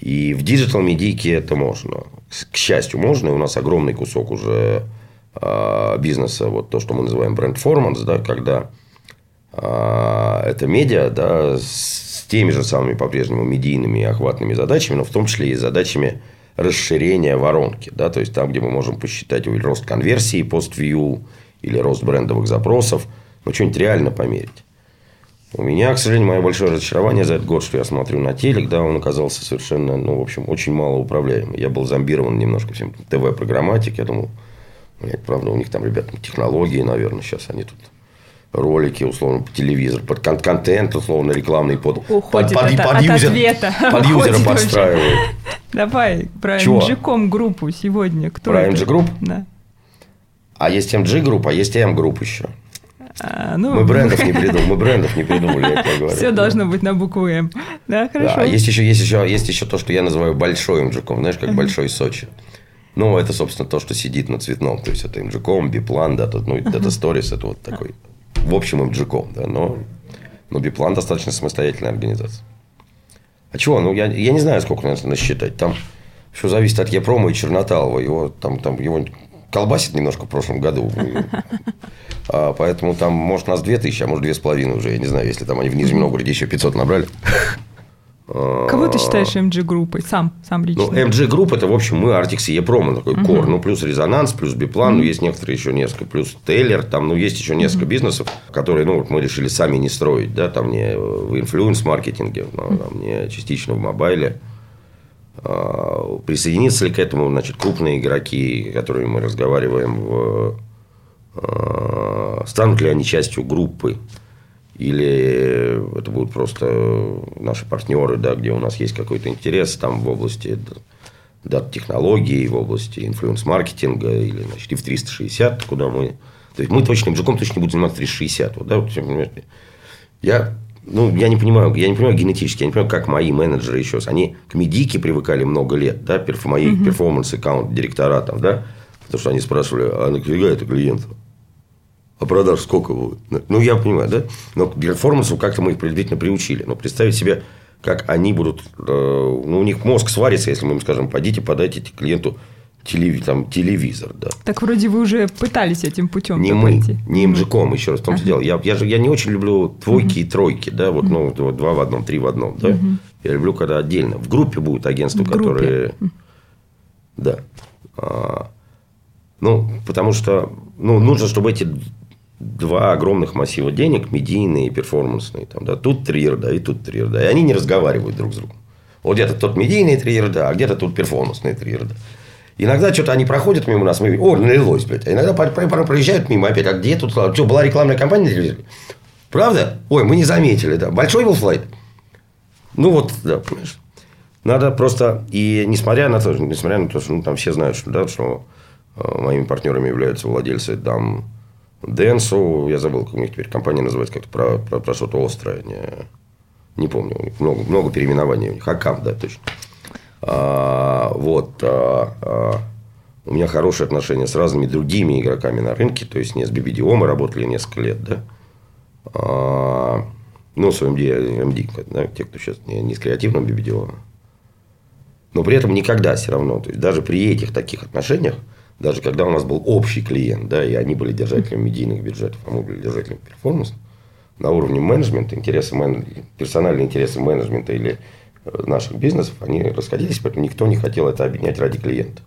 и в digital медийке это можно, к счастью, можно, и у нас огромный кусок уже а, бизнеса, вот то, что мы называем brandformance, да, когда а, это медиа, да, с теми же самыми по-прежнему медийными и охватными задачами, но в том числе и задачами расширения воронки, да, то есть там, где мы можем посчитать или рост конверсии post-view, или рост брендовых запросов, ну, что-нибудь реально померить. У меня, к сожалению, мое большое разочарование за этот год, что я смотрю на телек, да, он оказался совершенно, ну, в общем, очень мало управляемый. Я был зомбирован немножко всем ТВ-программатик. Я думал, блядь, правда, у них там, ребята, технологии, наверное, сейчас они тут ролики, условно, по телевизору, под кон- контент, условно, рекламный под, Уходит под, от- от юзер- ответа. под юзера подстраивают. Давай про Чего? MGCOM группу сегодня. Кто Про это? MG Group? Да. А есть MG группа, а есть M групп еще. А, ну, Мы брендов не придумали, мы брендов не придумали, я тебе говорю. Все должно быть на букву М. Да, хорошо. Да, есть еще, есть, еще, есть еще то, что я называю большой MGCOM, знаешь, как большой Сочи. Ну, это, собственно, то, что сидит на цветном. То есть, это MGCOM, Биплан, да, ну, Data Stories, это вот такой, в общем, MGCOM, да, но, но Биплан достаточно самостоятельная организация. А чего? Ну, я, я не знаю, сколько надо насчитать. Там все зависит от Епрома и Черноталова. Его, там, там, его колбасит немножко в прошлом году. А, поэтому там, может, нас 2000, а может, 2,5 уже. Я не знаю, если там они в Нижнем Новгороде еще 500 набрали. Кого ты считаешь MG группой? Сам, сам лично. Ну, MG Group это, в общем, мы Artix и Епрома, такой кор. Ну, плюс резонанс, плюс биплан, ну, есть некоторые еще несколько, плюс Тейлер, там, ну, есть еще несколько бизнесов, которые, ну, вот мы решили сами не строить, да, там не в инфлюенс-маркетинге, но, там не частично в мобайле. А, Присоединиться ли к этому, значит, крупные игроки, с которыми мы разговариваем, в, а, станут ли они частью группы? Или это будут просто наши партнеры, да, где у нас есть какой-то интерес там в области дат-технологий, в области инфлюенс-маркетинга, или значит, и в 360, куда мы... То есть, мы точно, MGCOM точно не будем заниматься 360. Вот, да, вот, я, ну, я не понимаю, я не понимаю генетически, я не понимаю, как мои менеджеры еще, они к медийке привыкали много лет, да, перф, мои performance-account директора там, да, потому что они спрашивали, а нафига это клиенту? А продаж сколько будет? Ну, я понимаю, да? Но к перформансу как-то мы их предварительно приучили. Но представить себе, как они будут... э, ну, у них мозг сварится, если мы им скажем, пойдите, подайте клиенту телеви- там, телевизор, да. Так вроде вы уже пытались этим путем Не мы, не МЖКом, еще раз в том ага. дело. Я, я, же, я не очень люблю двойки и тройки, да, вот, ну, вот два в одном, три в одном, да. Я люблю, когда отдельно. В группе будут агентства, В группе. которые... Да. А, ну, потому что ну, нужно, чтобы эти два огромных массива денег, медийные и перформансные, там, да, тут три рда и тут три рда, и они не разговаривают друг с другом. Вот где-то тот медийный три рда, а где-то тут перформансные три рда. Иногда что-то они проходят мимо нас, мы о, налилось, блядь. А иногда проезжают мимо опять. А где тут? Что, была рекламная кампания? Правда? Ой, мы не заметили, да. Большой был флайт? Ну, вот, да, понимаешь. Надо просто... И несмотря на то, несмотря на то, что ну, там все знают, что, да, что э, моими партнерами являются владельцы там Денсу, я забыл, как у них теперь компания называется, как-то про, про, про что-то острое. Не, не помню, у них много, много переименований у них. Хакам, да, точно. А, вот. А, а, у меня хорошие отношения с разными другими игроками на рынке. То есть, не с BBDO мы работали несколько лет, да. А, ну, с MD, MD да, те, кто сейчас не, не с креативным BBDO. Но при этом никогда все равно. То есть, даже при этих таких отношениях, даже когда у нас был общий клиент, да, и они были держателями медийных бюджетов, а мы были держателями перформанса, на уровне менеджмента, интересы мен... персональные интересы менеджмента или э, наших бизнесов, они расходились, поэтому никто не хотел это объединять ради клиента.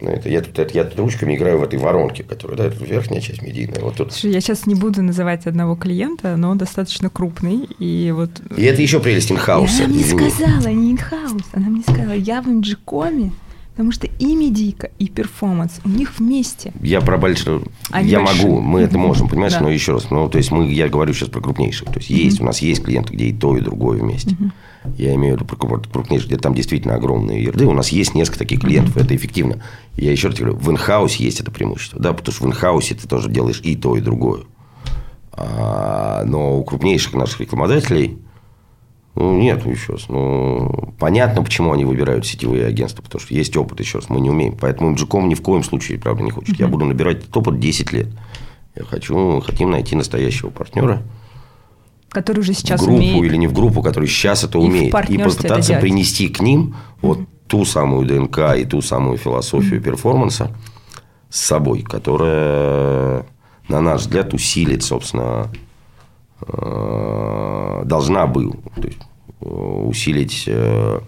Ну, это, я, тут, это, я тут ручками играю в этой воронке, которая, да, это верхняя часть медийная. Вот тут. Слушай, я сейчас не буду называть одного клиента, но он достаточно крупный. И, вот... и это еще прелесть инхауса. Она мне сказала, не инхаус, она мне сказала, я в MGCom е Потому что и медийка, и перформанс у них вместе. Я про большое... Я большие. могу, мы это можем, понимаешь, да. но еще раз. Ну, то есть, мы, я говорю сейчас про крупнейших. То есть, есть, у нас есть клиенты, где и то, и другое вместе. Я имею в виду про крупнейших, где там действительно огромные ерды. У нас есть несколько таких клиентов, это эффективно. Я еще раз говорю, в инхаусе есть это преимущество. Да, потому что в инхаусе ты тоже делаешь и то, и другое. А, но у крупнейших наших рекламодателей нет, еще раз. Ну, понятно, почему они выбирают сетевые агентства, потому что есть опыт, еще раз, мы не умеем. Поэтому Джиком ни в коем случае, правда, не хочет. Я буду набирать этот опыт 10 лет. Я хочу, хотим найти настоящего партнера. Который уже сейчас в группу умеет. или не в группу, который сейчас это и умеет. И попытаться принести к ним вот ту самую ДНК и ту самую философию перформанса с собой, которая, на наш взгляд, усилит, собственно, э, должна был. То есть, усилить э,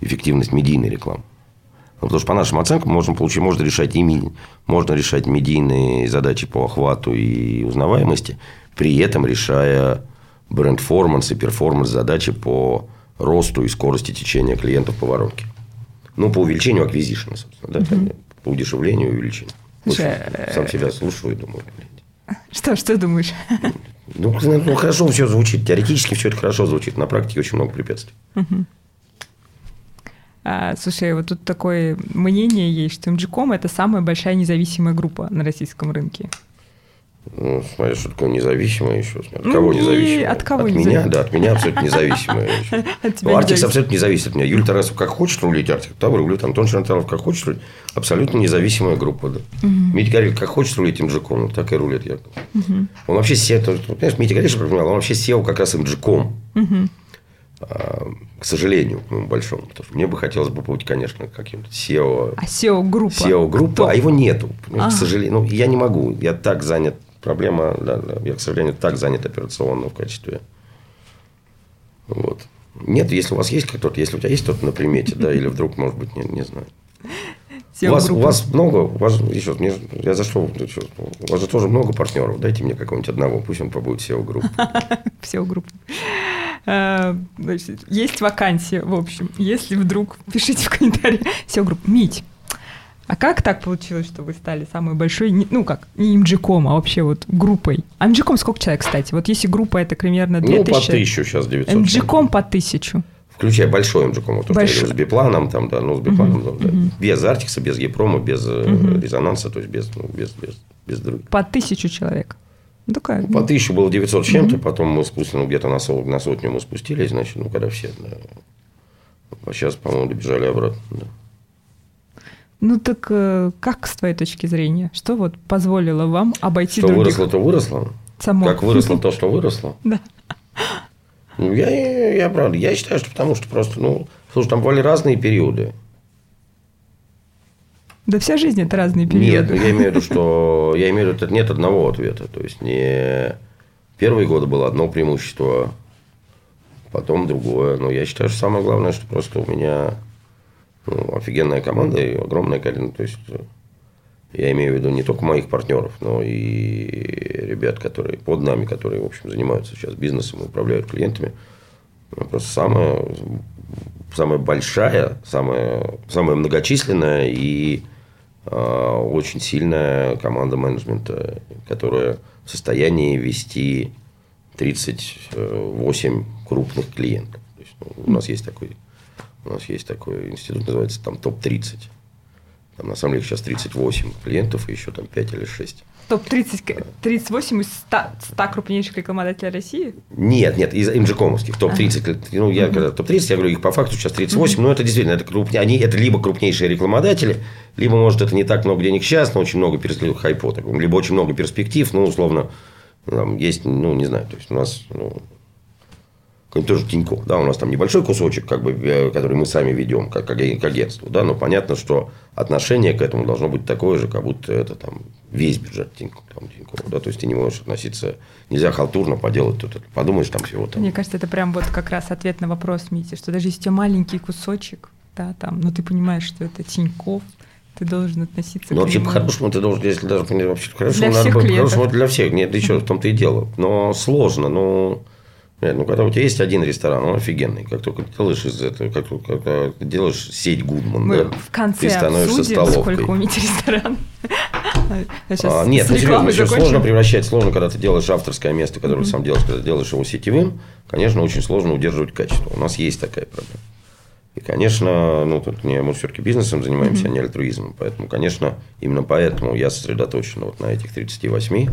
эффективность медийной рекламы. Ну, потому что по нашим оценкам можно получить, можно решать, и, можно решать медийные задачи по охвату и узнаваемости, при этом решая бренд-форманс и перформанс задачи по росту и скорости течения клиентов по воронке. Ну, по увеличению аквизишена, собственно, да, угу. по удешевлению и увеличению. Слушай, сам себя слушаю и думаю. Что, что думаешь? Ну, ну, хорошо все звучит. Теоретически все это хорошо звучит. На практике очень много препятствий. А, слушай, вот тут такое мнение есть, что MGCOM – это самая большая независимая группа на российском рынке. Ну, смотри, что такое независимое еще. От ну, кого независимое? От кого От меня, да, от меня абсолютно независимое. Ну, Артикс абсолютно не зависит от меня. Юлия Тарасов как хочет рулить Артик, там рулит. Антон Шантаров как хочет рулить. Абсолютно независимая группа, да. Митя Горель как хочет рулить МЖКом, так и рулит я. Он вообще SEO, понимаешь, Митя Горель, чтобы он вообще SEO как раз МЖКом. А, к сожалению, к моему большому. Потому что мне бы хотелось бы быть, конечно, каким-то SEO. А SEO-группа? SEO-группа, а его нету. К сожалению. Ну, я не могу. Я так занят проблема, да, я, к сожалению, так занят операционно в качестве. Вот. Нет, если у вас есть кто-то, если у тебя есть кто-то на примете, да, или вдруг, может быть, не, не знаю. У вас, у вас много, у вас, еще, мне, я за что, у вас же тоже много партнеров, дайте мне какого-нибудь одного, пусть он побудет SEO-группы. SEO-группы. А, есть вакансия, в общем, если вдруг, пишите в комментариях, SEO-группа. Мить, а как так получилось, что вы стали самой большой, ну как, не MGCOM, а вообще вот группой? А MGCOM сколько человек, кстати? Вот если группа это примерно 2000... Ну, по тысячу сейчас 900. MGCOM по тысячу. Включая большой MGCOM, вот то, большой. что я с бипланом, там, да, ну, с бипланом, uh-huh. да, uh-huh. без Артикса, без Епрома, без uh-huh. резонанса, то есть без, ну, без, без, без других. По тысячу человек. Ну, такая, ну, по тысячу было 900 с чем-то, потом мы спустили, ну, где-то на, сот, на сотню мы спустились, значит, ну, когда все, да. А сейчас, по-моему, добежали обратно, да. Ну так э, как с твоей точки зрения? Что вот позволило вам обойти что других? Что выросло, то выросло. Само. Как выросло то, что выросло. Да. Ну, я, я, я правда, я считаю, что потому что просто, ну, слушай, там были разные периоды. Да вся жизнь это разные периоды. Нет, ну, я имею в виду, что я имею в виду, нет одного ответа. То есть не первые годы было одно преимущество, потом другое. Но я считаю, что самое главное, что просто у меня ну, офигенная команда и огромное количество. То есть, э, я имею в виду не только моих партнеров, но и ребят, которые под нами, которые, в общем, занимаются сейчас бизнесом, управляют клиентами. Просто самое самая большая, самая, самая многочисленная и э, очень сильная команда менеджмента, которая в состоянии вести 38 крупных клиентов. То есть, ну, у нас есть такой у нас есть такой институт, называется там топ-30. Там, на самом деле сейчас 38 клиентов и еще там 5 или 6. Топ-30, 38 из 100, 100 крупнейших рекламодателей России? Нет, нет, из инжикомовских. Топ-30. Ага. Ну, я когда топ-30, я говорю, их по факту сейчас 38, но это действительно, это, крупнее, они, это либо крупнейшие рекламодатели, либо, может, это не так много денег сейчас, но очень много перспектив, хайпо, либо очень много перспектив, ну, условно, там есть, ну, не знаю, то есть у нас, ну, тоже Тинькофф, да, у нас там небольшой кусочек, как бы, э, который мы сами ведем, как, как, как агентство, да, но понятно, что отношение к этому должно быть такое же, как будто это там весь бюджет Тинькофф, там, Тинькофф да, то есть ты не можешь относиться, нельзя халтурно поделать тут подумаешь там всего там. Мне кажется, это прям вот как раз ответ на вопрос, Мити, что даже если у тебя маленький кусочек, да, там, но ты понимаешь, что это Тинькофф, ты должен относиться ну, к вообще, по-хорошему, ты должен, если даже вообще, хорошо, для надо, всех по-хорошему, для всех, нет, еще в том-то и дело, но сложно, но нет, ну когда у тебя есть один ресторан, он офигенный. Как только ты делаешь из этого, как только ты делаешь сеть Гудман, Мы да, в конце ты становишься обсудим, столовкой. сколько у Мити ресторан. А, нет, ну серьезно, еще сложно превращать, сложно, когда ты делаешь авторское место, которое mm-hmm. сам делаешь, когда делаешь его сетевым, конечно, очень сложно удерживать качество. У нас есть такая проблема. И, конечно, ну, тут не, мы все-таки бизнесом занимаемся, mm-hmm. а не альтруизмом. Поэтому, конечно, именно поэтому я сосредоточен вот на этих 38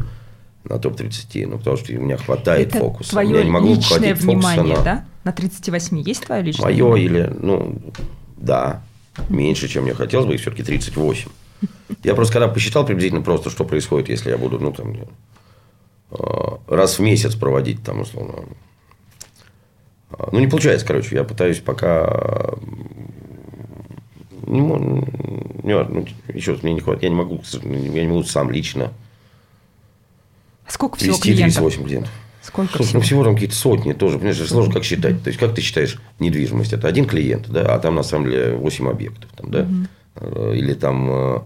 на топ-30, ну, потому что у меня хватает Это фокуса. Твое я не могу личное внимание, на... да? На 38 есть твое личное Мое внимание? или, ну, да, меньше, чем мне хотелось бы, их все-таки 38. Я просто когда посчитал приблизительно просто, что происходит, если я буду, ну, там, э, раз в месяц проводить, там, условно, э, ну, не получается, короче, я пытаюсь пока не, не, ну, еще раз, мне не хватает, я не могу, я не могу сам лично Сколько всего клиентов? 38 клиентов. Сколько Слушай, всего? ну всего там какие-то сотни тоже. Понимаешь, сложно как считать. То есть, как ты считаешь недвижимость? Это один клиент, да, а там на самом деле 8 объектов. Там, да? Угу. Или там, э,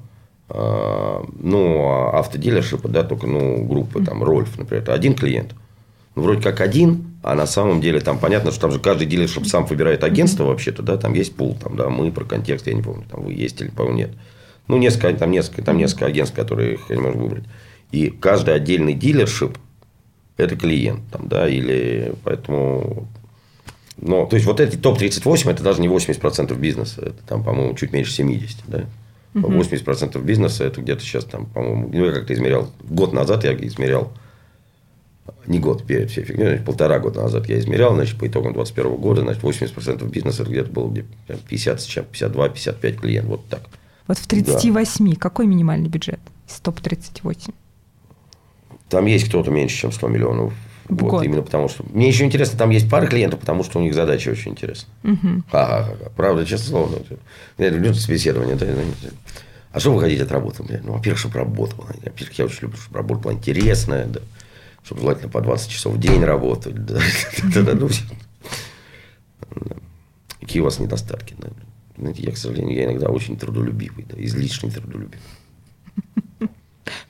э, ну, а автодилершипы, да, только, ну, группы, там, Рольф, например, это один клиент. Ну, вроде как один, а на самом деле там понятно, что там же каждый дилершип сам выбирает агентство вообще-то, да, там есть пул, там, да, мы про контекст, я не помню, там вы есть или, по-моему, нет. Ну, несколько, там несколько, там несколько агентств, которые их не можешь выбрать. И каждый отдельный дилершип – это клиент. Там, да, или поэтому... Но, то есть, вот эти топ-38 – это даже не 80% бизнеса. Это, там, по-моему, чуть меньше 70%. Да? 80% бизнеса – это где-то сейчас, там, по-моему, ну, я как-то измерял. Год назад я измерял не год перед всей фигней, значит, полтора года назад я измерял, значит, по итогам 2021 года, значит, 80% бизнеса где-то было где 50 с чем, 52-55 клиентов, вот так. Вот в 38 да. какой минимальный бюджет из топ-38? Там есть кто-то меньше, чем 100 миллионов в вот, год. Именно потому что... Мне еще интересно, там есть пара клиентов, потому что у них задача очень интересна. Угу. Ха-ха-ха. Правда, честно словно. Я люблю собеседование. Да, а что вы хотите от работы? Ну, во-первых, чтобы работала. Во-первых, я очень люблю, чтобы работа была интересная, да. Чтобы желательно по 20 часов в день работать. Да. Ну, Какие у вас недостатки? Знаете, я, к сожалению, я иногда очень трудолюбивый, да, излишне трудолюбивый.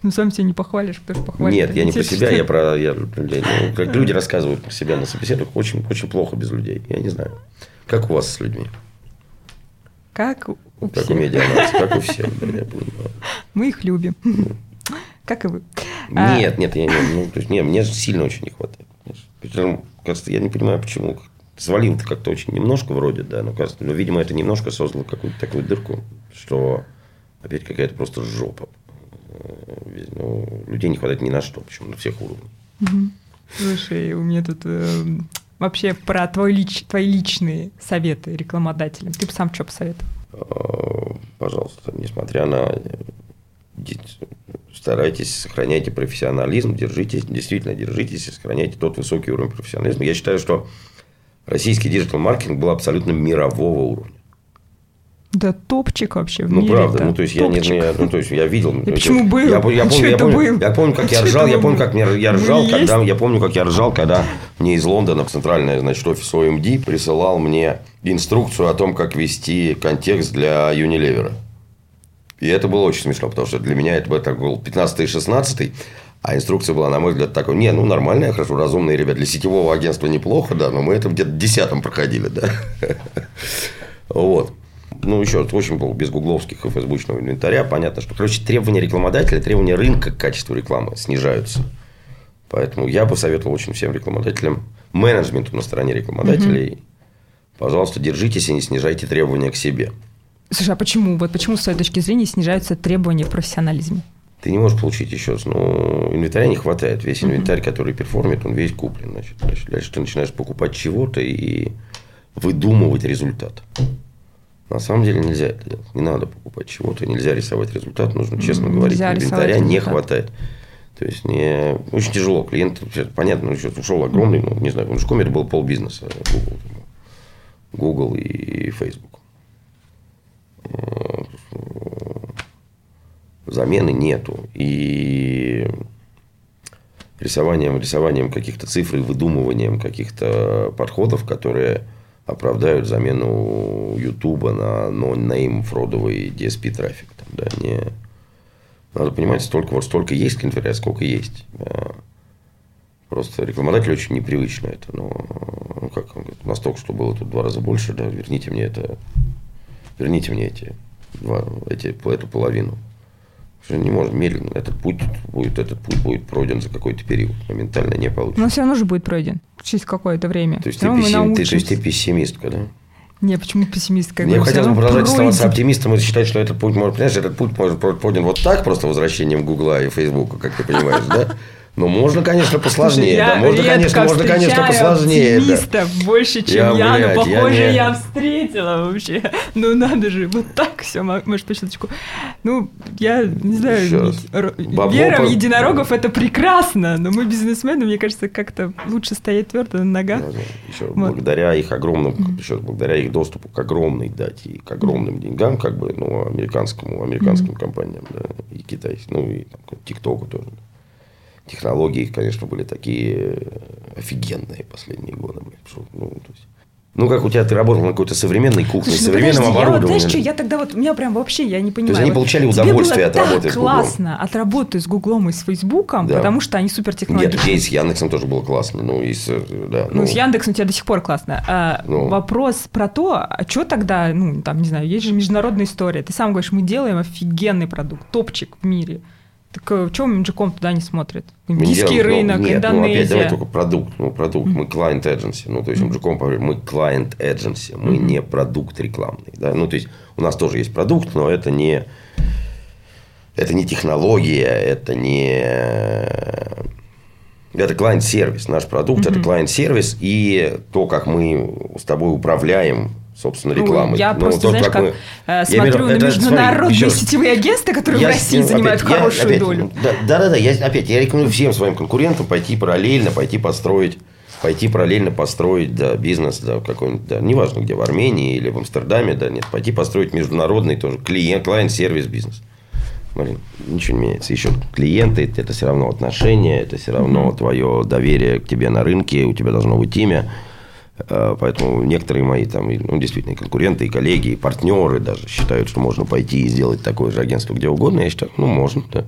Ну, сам себя не похвалишь, кто же похвалит. Нет, я не про себя, я про... Я, ну, как люди рассказывают про себя на собеседованиях, очень, очень плохо без людей. Я не знаю. Как у вас с людьми? Как у как всех. у медианов, как у всех. Мы их любим. Как и вы. А нет, нет, я не, ну, то есть, нет, мне сильно очень не хватает. Причем, кажется, я не понимаю, почему. Свалил-то как-то очень немножко вроде, да, но, кажется, но, видимо, это немножко создало какую-то такую дырку, что опять какая-то просто жопа ну, людей не хватает ни на что, причем на всех уровнях. Угу. Слушай, у меня тут э, вообще про твой лич, твои личные советы рекламодателям. Ты бы сам что посоветовал? Э, пожалуйста, несмотря на старайтесь, сохраняйте профессионализм, держитесь, действительно держитесь и сохраняйте тот высокий уровень профессионализма. Я считаю, что российский диджитал-маркетинг был абсолютно мирового уровня. Да топчик вообще в Ну, мире правда, ну, то есть, я не, я, ну, то есть, я видел. И почему был? Я, я, а помню, я, помню, был? я помню, как я ржал, я помню, как мне, я ржал, Мы когда, я помню, как я ржал, когда мне из Лондона в центральный, значит, офис OMD присылал мне инструкцию о том, как вести контекст для Unilever. И это было очень смешно, потому что для меня это был 15 и 16 А инструкция была, на мой взгляд, такой, не, ну, нормальная, хорошо, разумные ребята. Для сетевого агентства неплохо, да, но мы это где-то десятом проходили, да. Вот. Ну, еще раз, очень был без гугловских и фейсбучного инвентаря. Понятно, что, короче, требования рекламодателя, требования рынка к качеству рекламы снижаются. Поэтому я бы советовал очень всем рекламодателям, менеджменту на стороне рекламодателей, пожалуйста, держитесь и не снижайте требования к себе. Слушай, а почему? Вот почему с твоей точки зрения снижаются требования в профессионализме? Ты не можешь получить еще раз, ну, инвентаря не хватает. Весь инвентарь, который перформит, он весь куплен. Значит, дальше ты начинаешь покупать чего-то и выдумывать результат. На самом деле нельзя это делать. Не надо покупать чего-то, нельзя рисовать результат, нужно честно Нельзя говорить. рисовать Инвентаря не результат. хватает. То есть не очень тяжело. Клиент, понятно, еще ушел огромный, ну, не знаю, в Жкоме это был полбизнеса Google, Google и Facebook. Э, Замены нету. И рисованием, рисованием каких-то цифр и выдумыванием каких-то подходов, которые оправдают замену Ютуба на нонейм фродовый DSP трафик. Там, да, не... Надо понимать, столько, вот столько есть инвентаря, сколько есть. Да. Просто рекламодателю очень непривычно это. Но ну, как он говорит, настолько, что было тут два раза больше, да, верните мне это, верните мне эти, два, эти, эту половину. Что не может медленно. Этот путь будет, этот путь будет пройден за какой-то период. Моментально не получится. Но все равно же будет пройден через какое-то время. То есть, ты, пессим- ты, то есть ты пессимистка, да? Не, почему пессимистка? Я Мне говорю, хотелось бы продолжать оставаться пройдет. оптимистом и считать, что этот путь может, понимаешь, этот путь может пройден вот так, просто возвращением Гугла и Фейсбука, как ты понимаешь, да? Но можно, конечно, посложнее, Слушай, да, я можно, конечно, можно, конечно, посложнее, да. оптимистов больше, чем Я, я, блядь, но я похоже, не- я, встретила вообще. Ну надо же, вот так все, может, по щелчку. Ну, я не знаю, Еще раз. Бабло вера по- в единорогов это прекрасно, но мы бизнесмены, мне кажется, как-то лучше стоять твердо на ногах. Да, да. Еще Вот. благодаря их огромным, еще раз, благодаря их доступу к огромной дате и к огромным деньгам, как бы, ну, американскому, американским компаниям, да, и китайским, ну, и там, ТикТоку тоже. Технологии, конечно, были такие э, офигенные последние годы. что, ну, то есть, ну, как у тебя ты работал на какой-то современной кухне, Слушай, ну современным подожди, я вот, знаешь что, я тогда вот, у меня прям вообще, я не понимаю. они вот получали тебе удовольствие от работы с Гуглом. классно от работы с Гуглом и с Фейсбуком, Да. потому что они супер Нет, технологичные. и с Яндексом тоже было классно. Ну, и с, э, да, Ну, с Яндексом у тебя до сих пор классно. А, Ну. Вопрос про то, а что тогда, ну, там, не знаю, есть же международная история. Ты сам говоришь, мы делаем офигенный продукт, топчик в мире. Так чего Минджиком туда не смотрит? Не Индийский ну, рынок, нет, ну, опять Индонезия. давай только продукт. Ну, продукт. Мы client agency. Ну, то есть, говорит, мы client agency. Мы не продукт рекламный. Да? Ну, то есть, у нас тоже есть продукт, но это не... Это не технология, это не... Это клиент-сервис. Наш продукт – это клиент-сервис. И то, как мы с тобой управляем, собственно, Ну, рекламой. Я Ну, просто, то, знаешь, как, мы- э, Я смотрю виду, на смотри, международные раз. сетевые агентства, которые Я в России с- занимают опять, я- хорошую опять, долю. Да, да, да, да, я, опять, я рекомендую всем своим конкурентам пойти параллельно, пойти построить, пойти параллельно построить, да, бизнес, да, какой-нибудь, да, неважно где, в Армении или в Амстердаме, да, нет, пойти построить международный тоже клиент, клиент-сервис бизнес. Блин, ничего не меняется. Еще клиенты, это все равно отношения, это все равно твое доверие к тебе на рынке, у тебя должно быть имя. Э, Поэтому некоторые мои там, ну, действительно, и конкуренты, и коллеги, и партнеры даже считают, что можно пойти и сделать такое же агентство где угодно. Я считаю, ну, можно, да.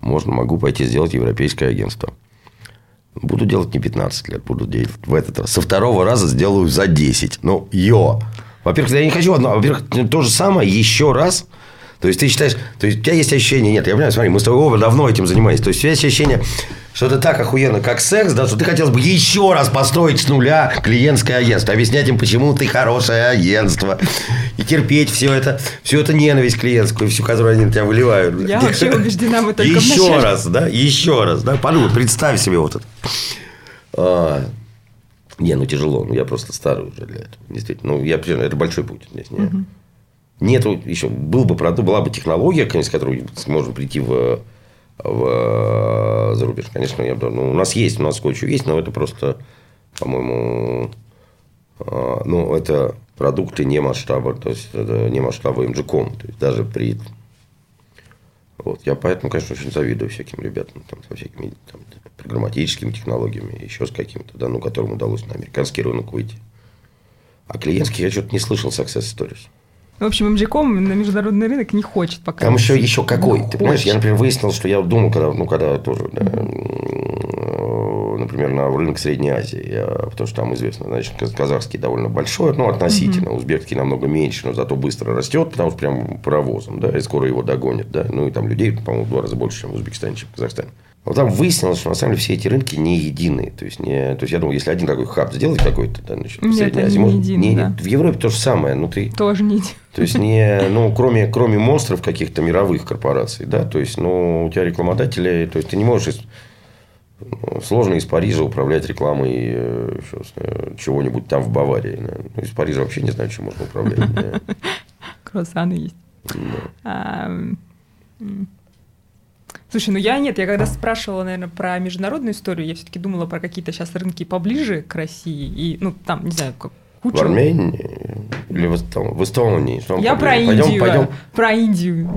Можно, могу пойти сделать европейское агентство. Буду делать не 15 лет, буду делать в этот раз. Со второго раза сделаю за 10. Ну, ё. Во-первых, я не хочу одно. Во-первых, то же самое еще раз. То есть, ты считаешь... То есть, у тебя есть ощущение... Нет, я понимаю, смотри, мы с тобой оба давно этим занимаемся. То есть, у тебя есть ощущение, что это так охуенно, как секс, да, что ты хотел бы еще раз построить с нуля клиентское агентство. Объяснять им, почему ты хорошее агентство. И терпеть все это, всю эту ненависть клиентскую, всю, которую они на тебя выливают. Я вообще убеждена, мы только Еще раз, да, еще раз, да, подумай, представь себе вот это. А, не, ну тяжело, ну я просто старый уже для этого, действительно. Ну, я, это большой путь. Здесь не... Нету еще, был бы продукт, была бы технология, с которой можно прийти в, в зарубеж. Конечно, я бы, ну, у нас есть, у нас кое-что есть, но это просто, по-моему, а, ну, это продукты не масштаба, то есть, это не масштаба MGCOM. То есть, даже при... Вот. Я поэтому, конечно, очень завидую всяким ребятам там, со всякими там, программатическими технологиями, еще с каким-то, да, ну, которым удалось на американский рынок выйти. А клиентский я что-то не слышал success stories. В общем, MGCOM на международный рынок не хочет пока. Там еще, еще какой. Не Ты понимаешь, я, например, выяснил, что я думал, когда, ну, когда тоже, да, например, на рынок Средней Азии, я, потому что там известно, значит, каз- казахский довольно большой, ну, относительно, узбекский намного меньше, но зато быстро растет, потому что прям паровозом, да, и скоро его догонят, да, ну, и там людей, по-моему, в два раза больше, чем в Узбекистане, чем в Казахстане. Вот там выяснилось, что на самом деле все эти рынки не единые. То есть, не, то есть я думаю, если один такой хаб сделать какой-то, да, значит, Нет, Средней они Азии, не может, единые, не- да. в Европе то же самое. Ну, ты, Тоже не... то есть, не, ну, кроме, кроме монстров каких-то мировых корпораций, да, то есть, ну, у тебя рекламодатели, то есть, ты не можешь из- ну, сложно из Парижа управлять рекламой э, э, чего-нибудь там в Баварии. да. Ну, из Парижа вообще не знаю, чем можно управлять. Круассаны есть. А. Слушай, ну я нет, я когда спрашивала, наверное, про международную историю, я все-таки думала про какие-то сейчас рынки поближе к России. И, ну, там, не знаю, как кучу. В Армении или в, Эстон- в Эстонии? Что Я про? Индию. Пойдем, пойдем. Про Индию.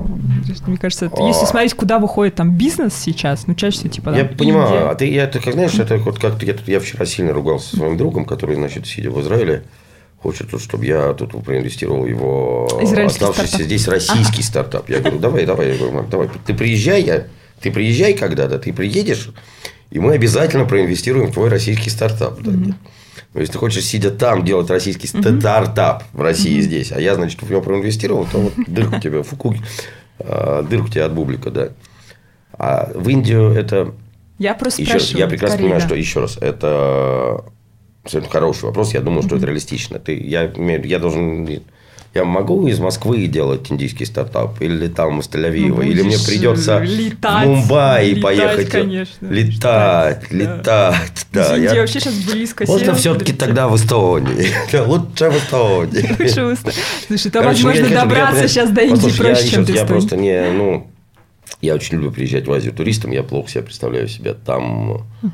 Мне кажется, это- А. если смотреть, куда выходит там бизнес сейчас, ну, чаще всего, типа, там, Я понимаю, Индия. а ты, я, ты как знаешь, это вот как-то я, тут- я вчера сильно ругался со своим другом, который, значит, сидя в Израиле, хочет, тут, чтобы я тут проинвестировал его Израильский оставшийся стартап. здесь российский стартап. Я говорю, давай, давай, я говорю, давай, ты приезжай, я, ты приезжай когда-то, ты приедешь, и мы обязательно проинвестируем в твой российский стартап. Нет. Но если ты хочешь, сидя там, делать российский стартап в России здесь, а я, значит, в него проинвестировал, то вот дырку тебе, фуку, а, дырку тебе от бублика, да. А в Индию это Я просто еще раз, я прекрасно скорее, понимаю, что еще раз, это абсолютно хороший вопрос. Я думаю, что это реалистично. Ты, я, имею- я должен. Я могу из Москвы делать индийский стартап, или там из Тель-Авива, Ну, или мне придется летать, в Мумбаи летать, поехать. конечно. Летать, Да. летать. Да, я- вообще сейчас близко. Можно все-таки тогда в Эстонии. Лучше в Эстонии. Лучше вы ста- Слушай, там возможно добраться сейчас до Индии проще, чем до Я Эстонии. просто не, ну, я очень люблю приезжать в Азию туристом, я плохо себя представляю себя там. э,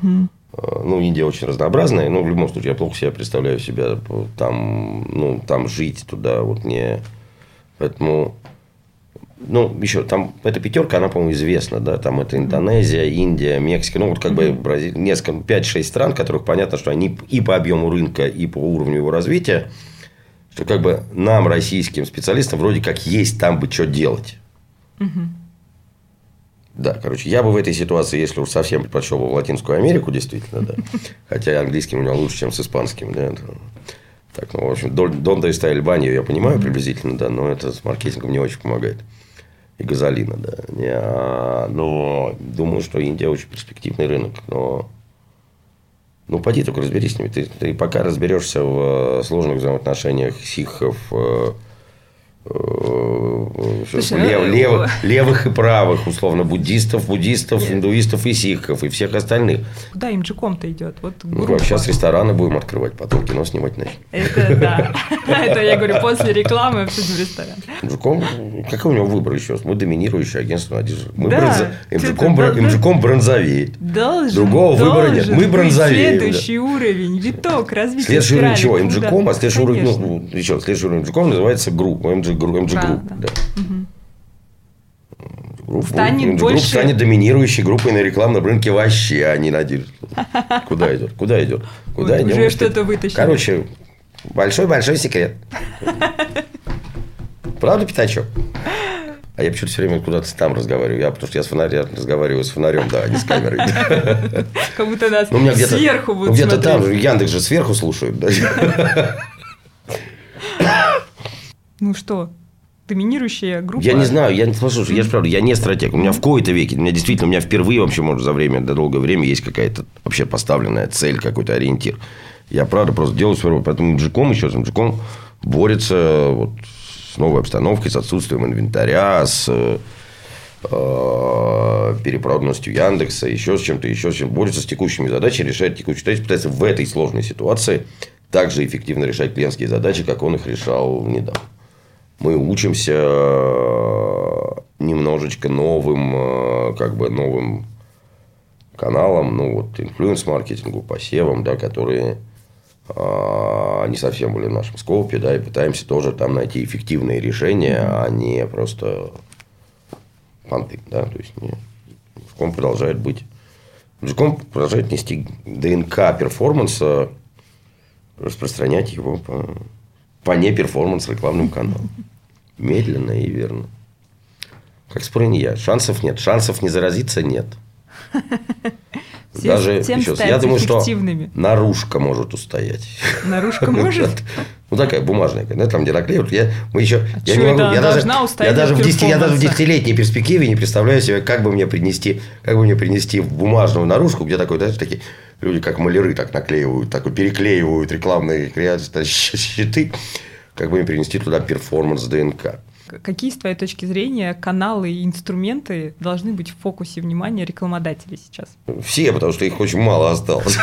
Ну, Индия очень разнообразная, но в любом случае я плохо себя представляю себя э, там, ну, там жить туда вот не, поэтому. Ну, еще там эта пятерка, она, по-моему, известна, да, там это Индонезия, Индия, Мексика, ну, вот как бы Бразилия, несколько, 5-6 стран, которых понятно, что они и по объему рынка, и по уровню его развития, что как бы нам, российским специалистам, вроде как есть там бы что делать. Да, короче, я бы в этой ситуации, если уж совсем предпочел бы в Латинскую Америку, действительно, да. Хотя английским у него лучше, чем с испанским, да. Так, ну, в общем, Дон- Донта и Стайл Банью я понимаю приблизительно, да, но это с маркетингом не очень помогает. И газолина, да. Не, а, но думаю, что Индия очень перспективный рынок, но ну, поди только разберись с ними. Ты, ты пока разберешься в э, сложных взаимоотношениях сикхов, э, Слушай, лев- ну, левых, левых и правых, условно, буддистов, буддистов, индуистов и сикхов, и всех остальных. Куда им то идет? Вот Ну, группа. сейчас рестораны будем открывать, потом кино снимать начнем. Это да. Это я говорю, после рекламы обсудим ресторан. МЖКом, какой у него выбор еще? раз? Мы доминирующее агентство одежды. Мы MGCom бронзовеет. Другого выбора нет. Мы бронзовеем. Следующий уровень, виток развития Следующий уровень чего? MGCom, а следующий уровень, ну, еще следующий уровень MGCom называется Group, MG Group, MG Да, Group, да. да. Group, Станет MG больше- Group станет доминирующей группой на рекламном рынке вообще, а не на. Куда идет? Куда идет? Куда Вот идем? уже что-то вытащили. Короче, большой-большой секрет. Правда, пятачок? А я почему-то все время куда-то там разговариваю. Я, потому что я с фонарем разговариваю с фонарем, да, а не с камерой. Как будто нас Ну, у меня где-то, сверху будут где-то там, Яндекс же сверху слушают. Ну что, доминирующая группа? Я не знаю, я не послушай, я же правда, я не стратег. У меня в кои-то веке, у меня действительно, у меня впервые вообще, может, за время, да, долгое время есть какая-то вообще поставленная цель, какой-то ориентир. Я, правда, просто делаю работу. Поэтому МДЖКом, еще раз, МДЖКом борется вот с новой обстановкой, с отсутствием инвентаря, с э, э, перепроданностью Яндекса, еще с чем-то, еще с чем борется с текущими задачами, решает текущие задачи, пытается в этой сложной ситуации также эффективно решать клиентские задачи, как он их решал недавно мы учимся э, немножечко новым, э, как бы новым каналам, ну вот инфлюенс-маркетингу, посевам, да, которые э, не совсем были в нашем скопе, да, и пытаемся тоже там найти эффективные решения, а не просто понты, да, то есть не, Жком продолжает быть, Жком продолжает нести ДНК перформанса, распространять его по, по не перформанс рекламным каналам. Медленно и верно. Как спорю не я. Шансов нет. Шансов не заразиться нет. Даже тем еще, я думаю, что наружка может устоять. Наружка может? Ну, такая бумажная, да, там, где наклеивают. Я, мы еще, я чё не могу, я даже, я даже, в от 10, я даже в десятилетней перспективе не представляю себе, как бы мне принести, как бы мне принести в бумажную наружку, где такой, знаешь, такие люди, как маляры, так наклеивают, так переклеивают рекламные щиты, как бы мне принести туда перформанс ДНК. Какие, с твоей точки зрения, каналы и инструменты должны быть в фокусе внимания рекламодателей сейчас? Все, потому что их очень мало осталось.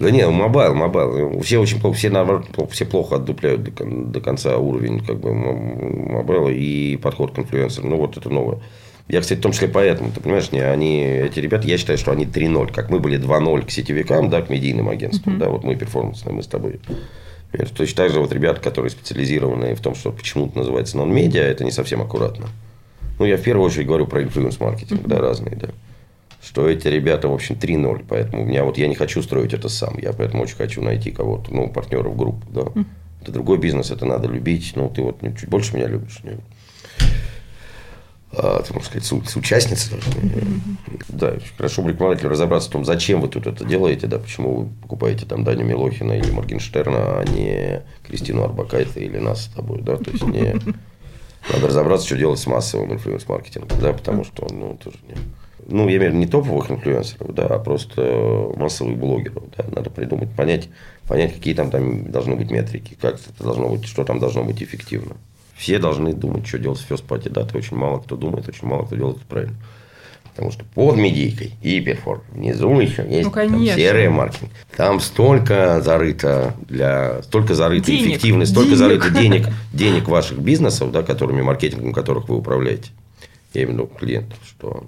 Да не, мобайл, мобайл. Все очень плохо, все наоборот, все плохо отдупляют до, до конца уровень как бы мобайла и подход к инфлюенсерам. Ну, вот это новое. Я, кстати, в том числе поэтому, ты понимаешь, не, они, эти ребята, я считаю, что они 3-0. Как мы были 2-0 к сетевикам, да, к медийным агентствам, да, вот мы перформансные, мы с тобой. Точно так же вот ребята, которые специализированы в том, что почему-то называется non-media, это не совсем аккуратно. Ну, я в первую очередь говорю про инфлюенс-маркетинг, да, разные, да. Что эти ребята, в общем, 3-0. Поэтому у меня вот я не хочу строить это сам. Я поэтому очень хочу найти кого-то, ну, партнера в группу, да. Это другой бизнес, это надо любить. Ну, ты вот чуть больше меня любишь. не? А, можно сказать, с, с участницей даже. Да, хорошо бы рекламодателю разобраться в том, зачем вы тут это делаете, да, почему вы покупаете там Даню Милохина или Моргенштерна, а не Кристину Арбакайте или нас с тобой, да, то есть не... Надо разобраться, что делать с массовым инфлюенс-маркетингом, да, потому что, ну, тоже не... Ну, я имею в виду не топовых инфлюенсеров, да, а просто массовых блогеров, да, надо придумать, понять, понять, какие там, там должны быть метрики, как это должно быть, что там должно быть эффективно. Все должны думать, что делать в first party data. Очень мало кто думает, очень мало кто делает это правильно. Потому что под медийкой и перформ внизу еще есть Ну, там конечно. серый маркетинг. Там столько зарыто для столько зарыто Денег. эффективность, столько Денег. зарыто денег, денег ваших бизнесов, да, которыми маркетингом которых вы управляете. Я имею в виду клиентов, что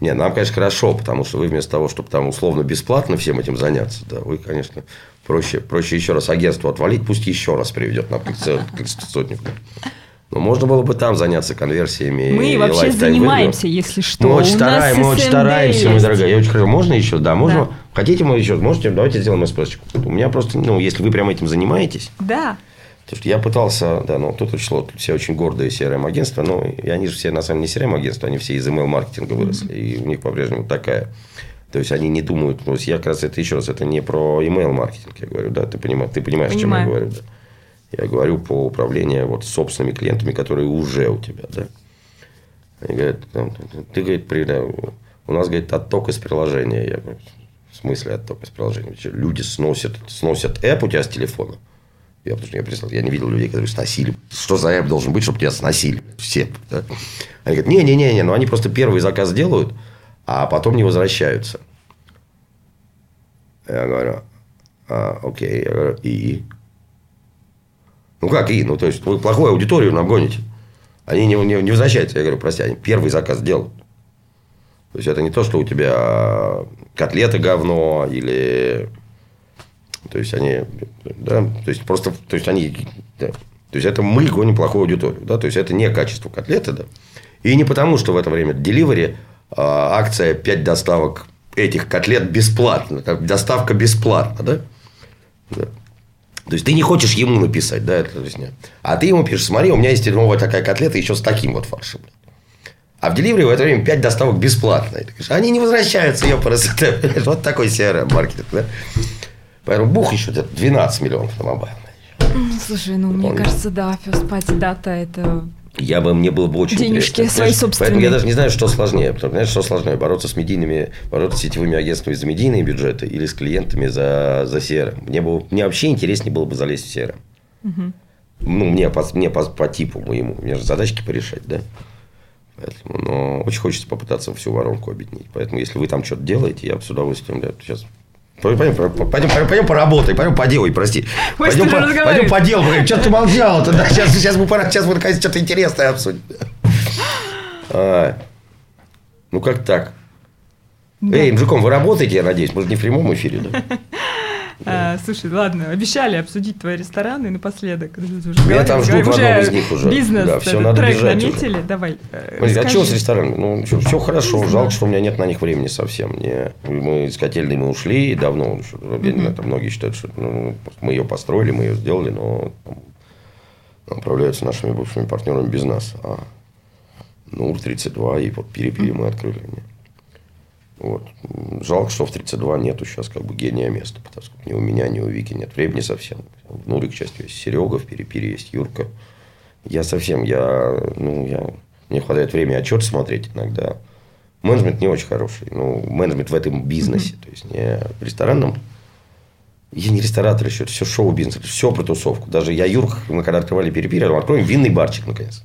не, нам, конечно, хорошо, потому что вы вместо того, чтобы там условно бесплатно всем этим заняться, да, вы, конечно, проще, проще еще раз агентство отвалить, пусть еще раз приведет нам сотню. Но можно было бы там заняться конверсиями. Мы и вообще занимаемся, если что. Мы очень, стараем, мы очень стараемся, мы, дорогая. Я очень хорошо. Можно еще? Да, можно. Да. Хотите мы еще? Можете? Давайте сделаем эспрессочку. У меня просто, ну, если вы прямо этим занимаетесь, Да. Потому что я пытался, да, ну, тут учло, тут все очень гордые CRM-агентства, но и они же все, на самом деле, не CRM-агентства, они все из email-маркетинга выросли, и у них по-прежнему такая. То есть, они не думают, есть, я как раз это еще раз, это не про email-маркетинг, я говорю, да, ты понимаешь, ты понимаешь, о чем я Понимаю. говорю, да. Я говорю по управлению вот собственными клиентами, которые уже у тебя, да. Они говорят, ты, говорит, при, да, у нас, говорит, отток из приложения. Я говорю, в смысле отток из приложения? Люди сносят, сносят app у тебя с телефона. Я, потому что я, представил, я не видел людей, которые сносили. Что за app должен быть, чтобы тебя сносили? Все. Да? Они говорят, не-не-не, ну они просто первый заказ делают, а потом не возвращаются. Я говорю, а, окей, я говорю, и? Ну как и? Ну, то есть, вы плохую аудиторию нам гоните. Они не, не, не возвращаются. Я говорю, прости, они первый заказ делают. То есть, это не то, что у тебя котлеты говно или... То есть, они... Да, то есть, просто... То есть, они... да. То есть, это мы гоним плохую аудиторию. Да? То есть, это не качество котлеты. Да? И не потому, что в это время Delivery а, акция 5 доставок этих котлет бесплатно. Так, Доставка бесплатна, да? Да. То есть, ты не хочешь ему написать, да, это, то есть, нет. А ты ему пишешь, смотри, у меня есть новая такая котлета еще с таким вот фаршем. А в Delivery в это время 5 доставок бесплатно. Они не возвращаются, ее просто. Вот такой CRM-маркетинг, да? Поэтому бух еще где-то 12 миллионов на мобайл. Слушай, ну, мне кажется, да, first party data это... Я бы, мне было бы очень Денежки интересно. свои собственные. Поэтому я даже не знаю, что сложнее. Потому, знаешь, что сложнее? Бороться с медийными, бороться с сетевыми агентствами за медийные бюджеты или с клиентами за, за CRM. Мне, было, мне вообще интереснее было бы залезть в CRM. Ну, мне, по, мне по, по типу моему. Мне же задачки порешать, да? Поэтому, но очень хочется попытаться всю воронку объединить. Поэтому, если вы там что-то делаете, я бы с удовольствием, да, сейчас Пойдем, пойдем, пойдем, пойдем поработай, пойдем поделай, прости. Ой, Пойдем, по, пойдем поделай. Что ты молчал тогда? Сейчас, сейчас мы пора, сейчас мы наконец что-то интересное обсудим. А, ну как так? Эй, мужиком, вы работаете, я надеюсь? Может, не в прямом эфире, да? А, слушай, ладно, обещали обсудить твои рестораны напоследок. Меня там ждут в одном из них уже. Бизнес, Да, этот надо трек бежать уже. наметили, давай. э, Смотри, а что с ресторанами? Ну, все, хорошо. Не Жалко, знаю. что у меня нет на них времени совсем. Не, мы из котельной мы ушли давно. Я не знаю, там многие считают, что ну, мы ее построили, мы ее сделали, но там, управляются нашими бывшими партнерами без нас. А НУР 32 и вот Перепири мы открыли. Вот. Жалко, что в 32 нету сейчас как бы гения места, потому что ни у меня, ни у Вики нет времени совсем. В Нуре, к счастью, есть Серега, в Перепире есть Юрка. Я совсем, я, ну, я, мне хватает времени отчет смотреть иногда. Менеджмент не очень хороший. Ну, менеджмент в этом бизнесе, то есть не в ресторанном. Я не ресторатор еще, это все шоу-бизнес, все про тусовку. Даже я, Юрк, мы когда открывали перепири, откроем винный барчик, наконец.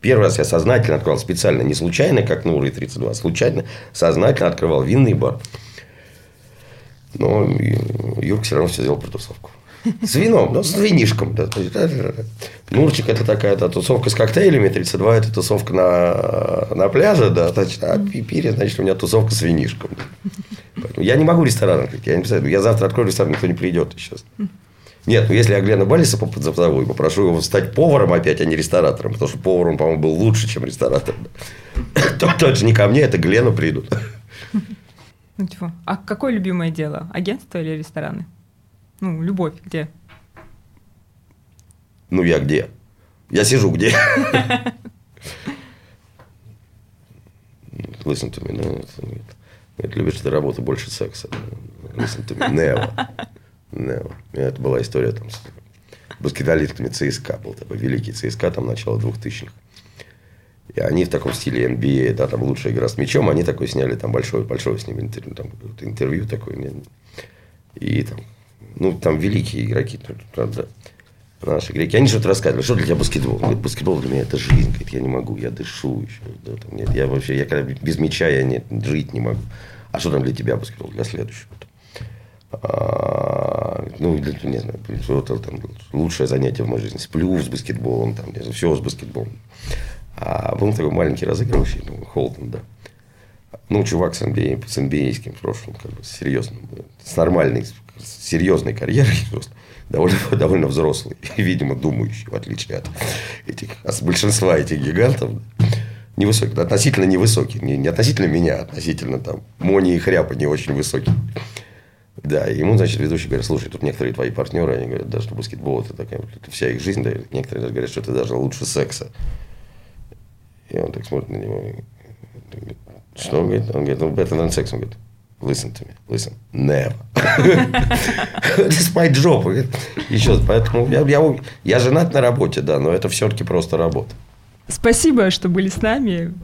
Первый раз я сознательно открывал, специально, не случайно, как на уровне 32, случайно, сознательно открывал винный бар. Но Юрк все равно все сделал про тусовку. С вином, но с винишком. Да. Нурчик это такая да, тусовка с коктейлями, 32 это тусовка на, на пляже, да, значит, а пире, значит, у меня тусовка с винишком. Поэтому я не могу ресторан открыть. Я не представляю, я завтра открою ресторан, никто не придет сейчас. Нет, ну если я Глена Балиса позову и попрошу его стать поваром опять, а не ресторатором, потому что повар он, по-моему, был лучше, чем ресторатор. То, то это не ко мне, это Глену придут. Ну, типа, а какое любимое дело? Агентство или рестораны? Ну, любовь где? Ну, я где? Я сижу где? Listen to me. No, ты любишь эту работу больше секса. Listen to me. Never. Never. Это была история там с баскетболистками ЦСКА. Был такой великий ЦСКА, там начало 2000-х. И они в таком стиле NBA, да, там лучшая игра с мячом, они такой сняли там большое, большое с ним интервью, там, интервью такое. И там ну, там великие игроки, правда, наши греки. Они что-то рассказывали, что для тебя баскетбол? Говорит, баскетбол для меня это жизнь. Говорит, я не могу, я дышу еще. Да, там, нет, я вообще, я когда без мяча я не, жить не могу. А что там для тебя баскетбол? Для следующего. А, ну, не знаю, что-то там лучшее занятие в моей жизни. Сплю с баскетболом, там, не знаю, все с баскетболом. А был такой маленький разыгрывающий, ну, Холтон, да. Ну, чувак с NBA, с NBA в прошлом, как бы, серьезно, с нормальной серьезной карьерой, довольно, довольно взрослый, и, видимо, думающий, в отличие от этих, от большинства этих гигантов. Невысокий, относительно невысокий. Не, не относительно меня, а относительно там Мони и Хряпа не очень высокий. Да, ему, значит, ведущий говорит, слушай, тут некоторые твои партнеры, они говорят, да, что баскетбол это такая, это вся их жизнь, да, некоторые даже говорят, что это даже лучше секса. И он так смотрит на него, и говорит, что говорит? Он говорит, ну, better than sex, он говорит, Listen to me. Listen. Never. It's my job. Еще поэтому я, я, я женат на работе, да, но это все-таки просто работа. Спасибо, что были с нами.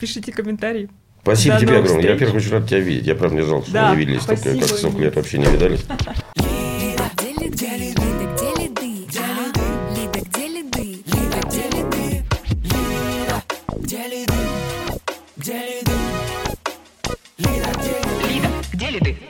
Пишите комментарии. Спасибо До тебе огромное. Я, во-первых, очень рад тебя видеть. Я правда не жалко, что да, мы не виделись столько, как сколько лет вообще не видались. Где ли ты?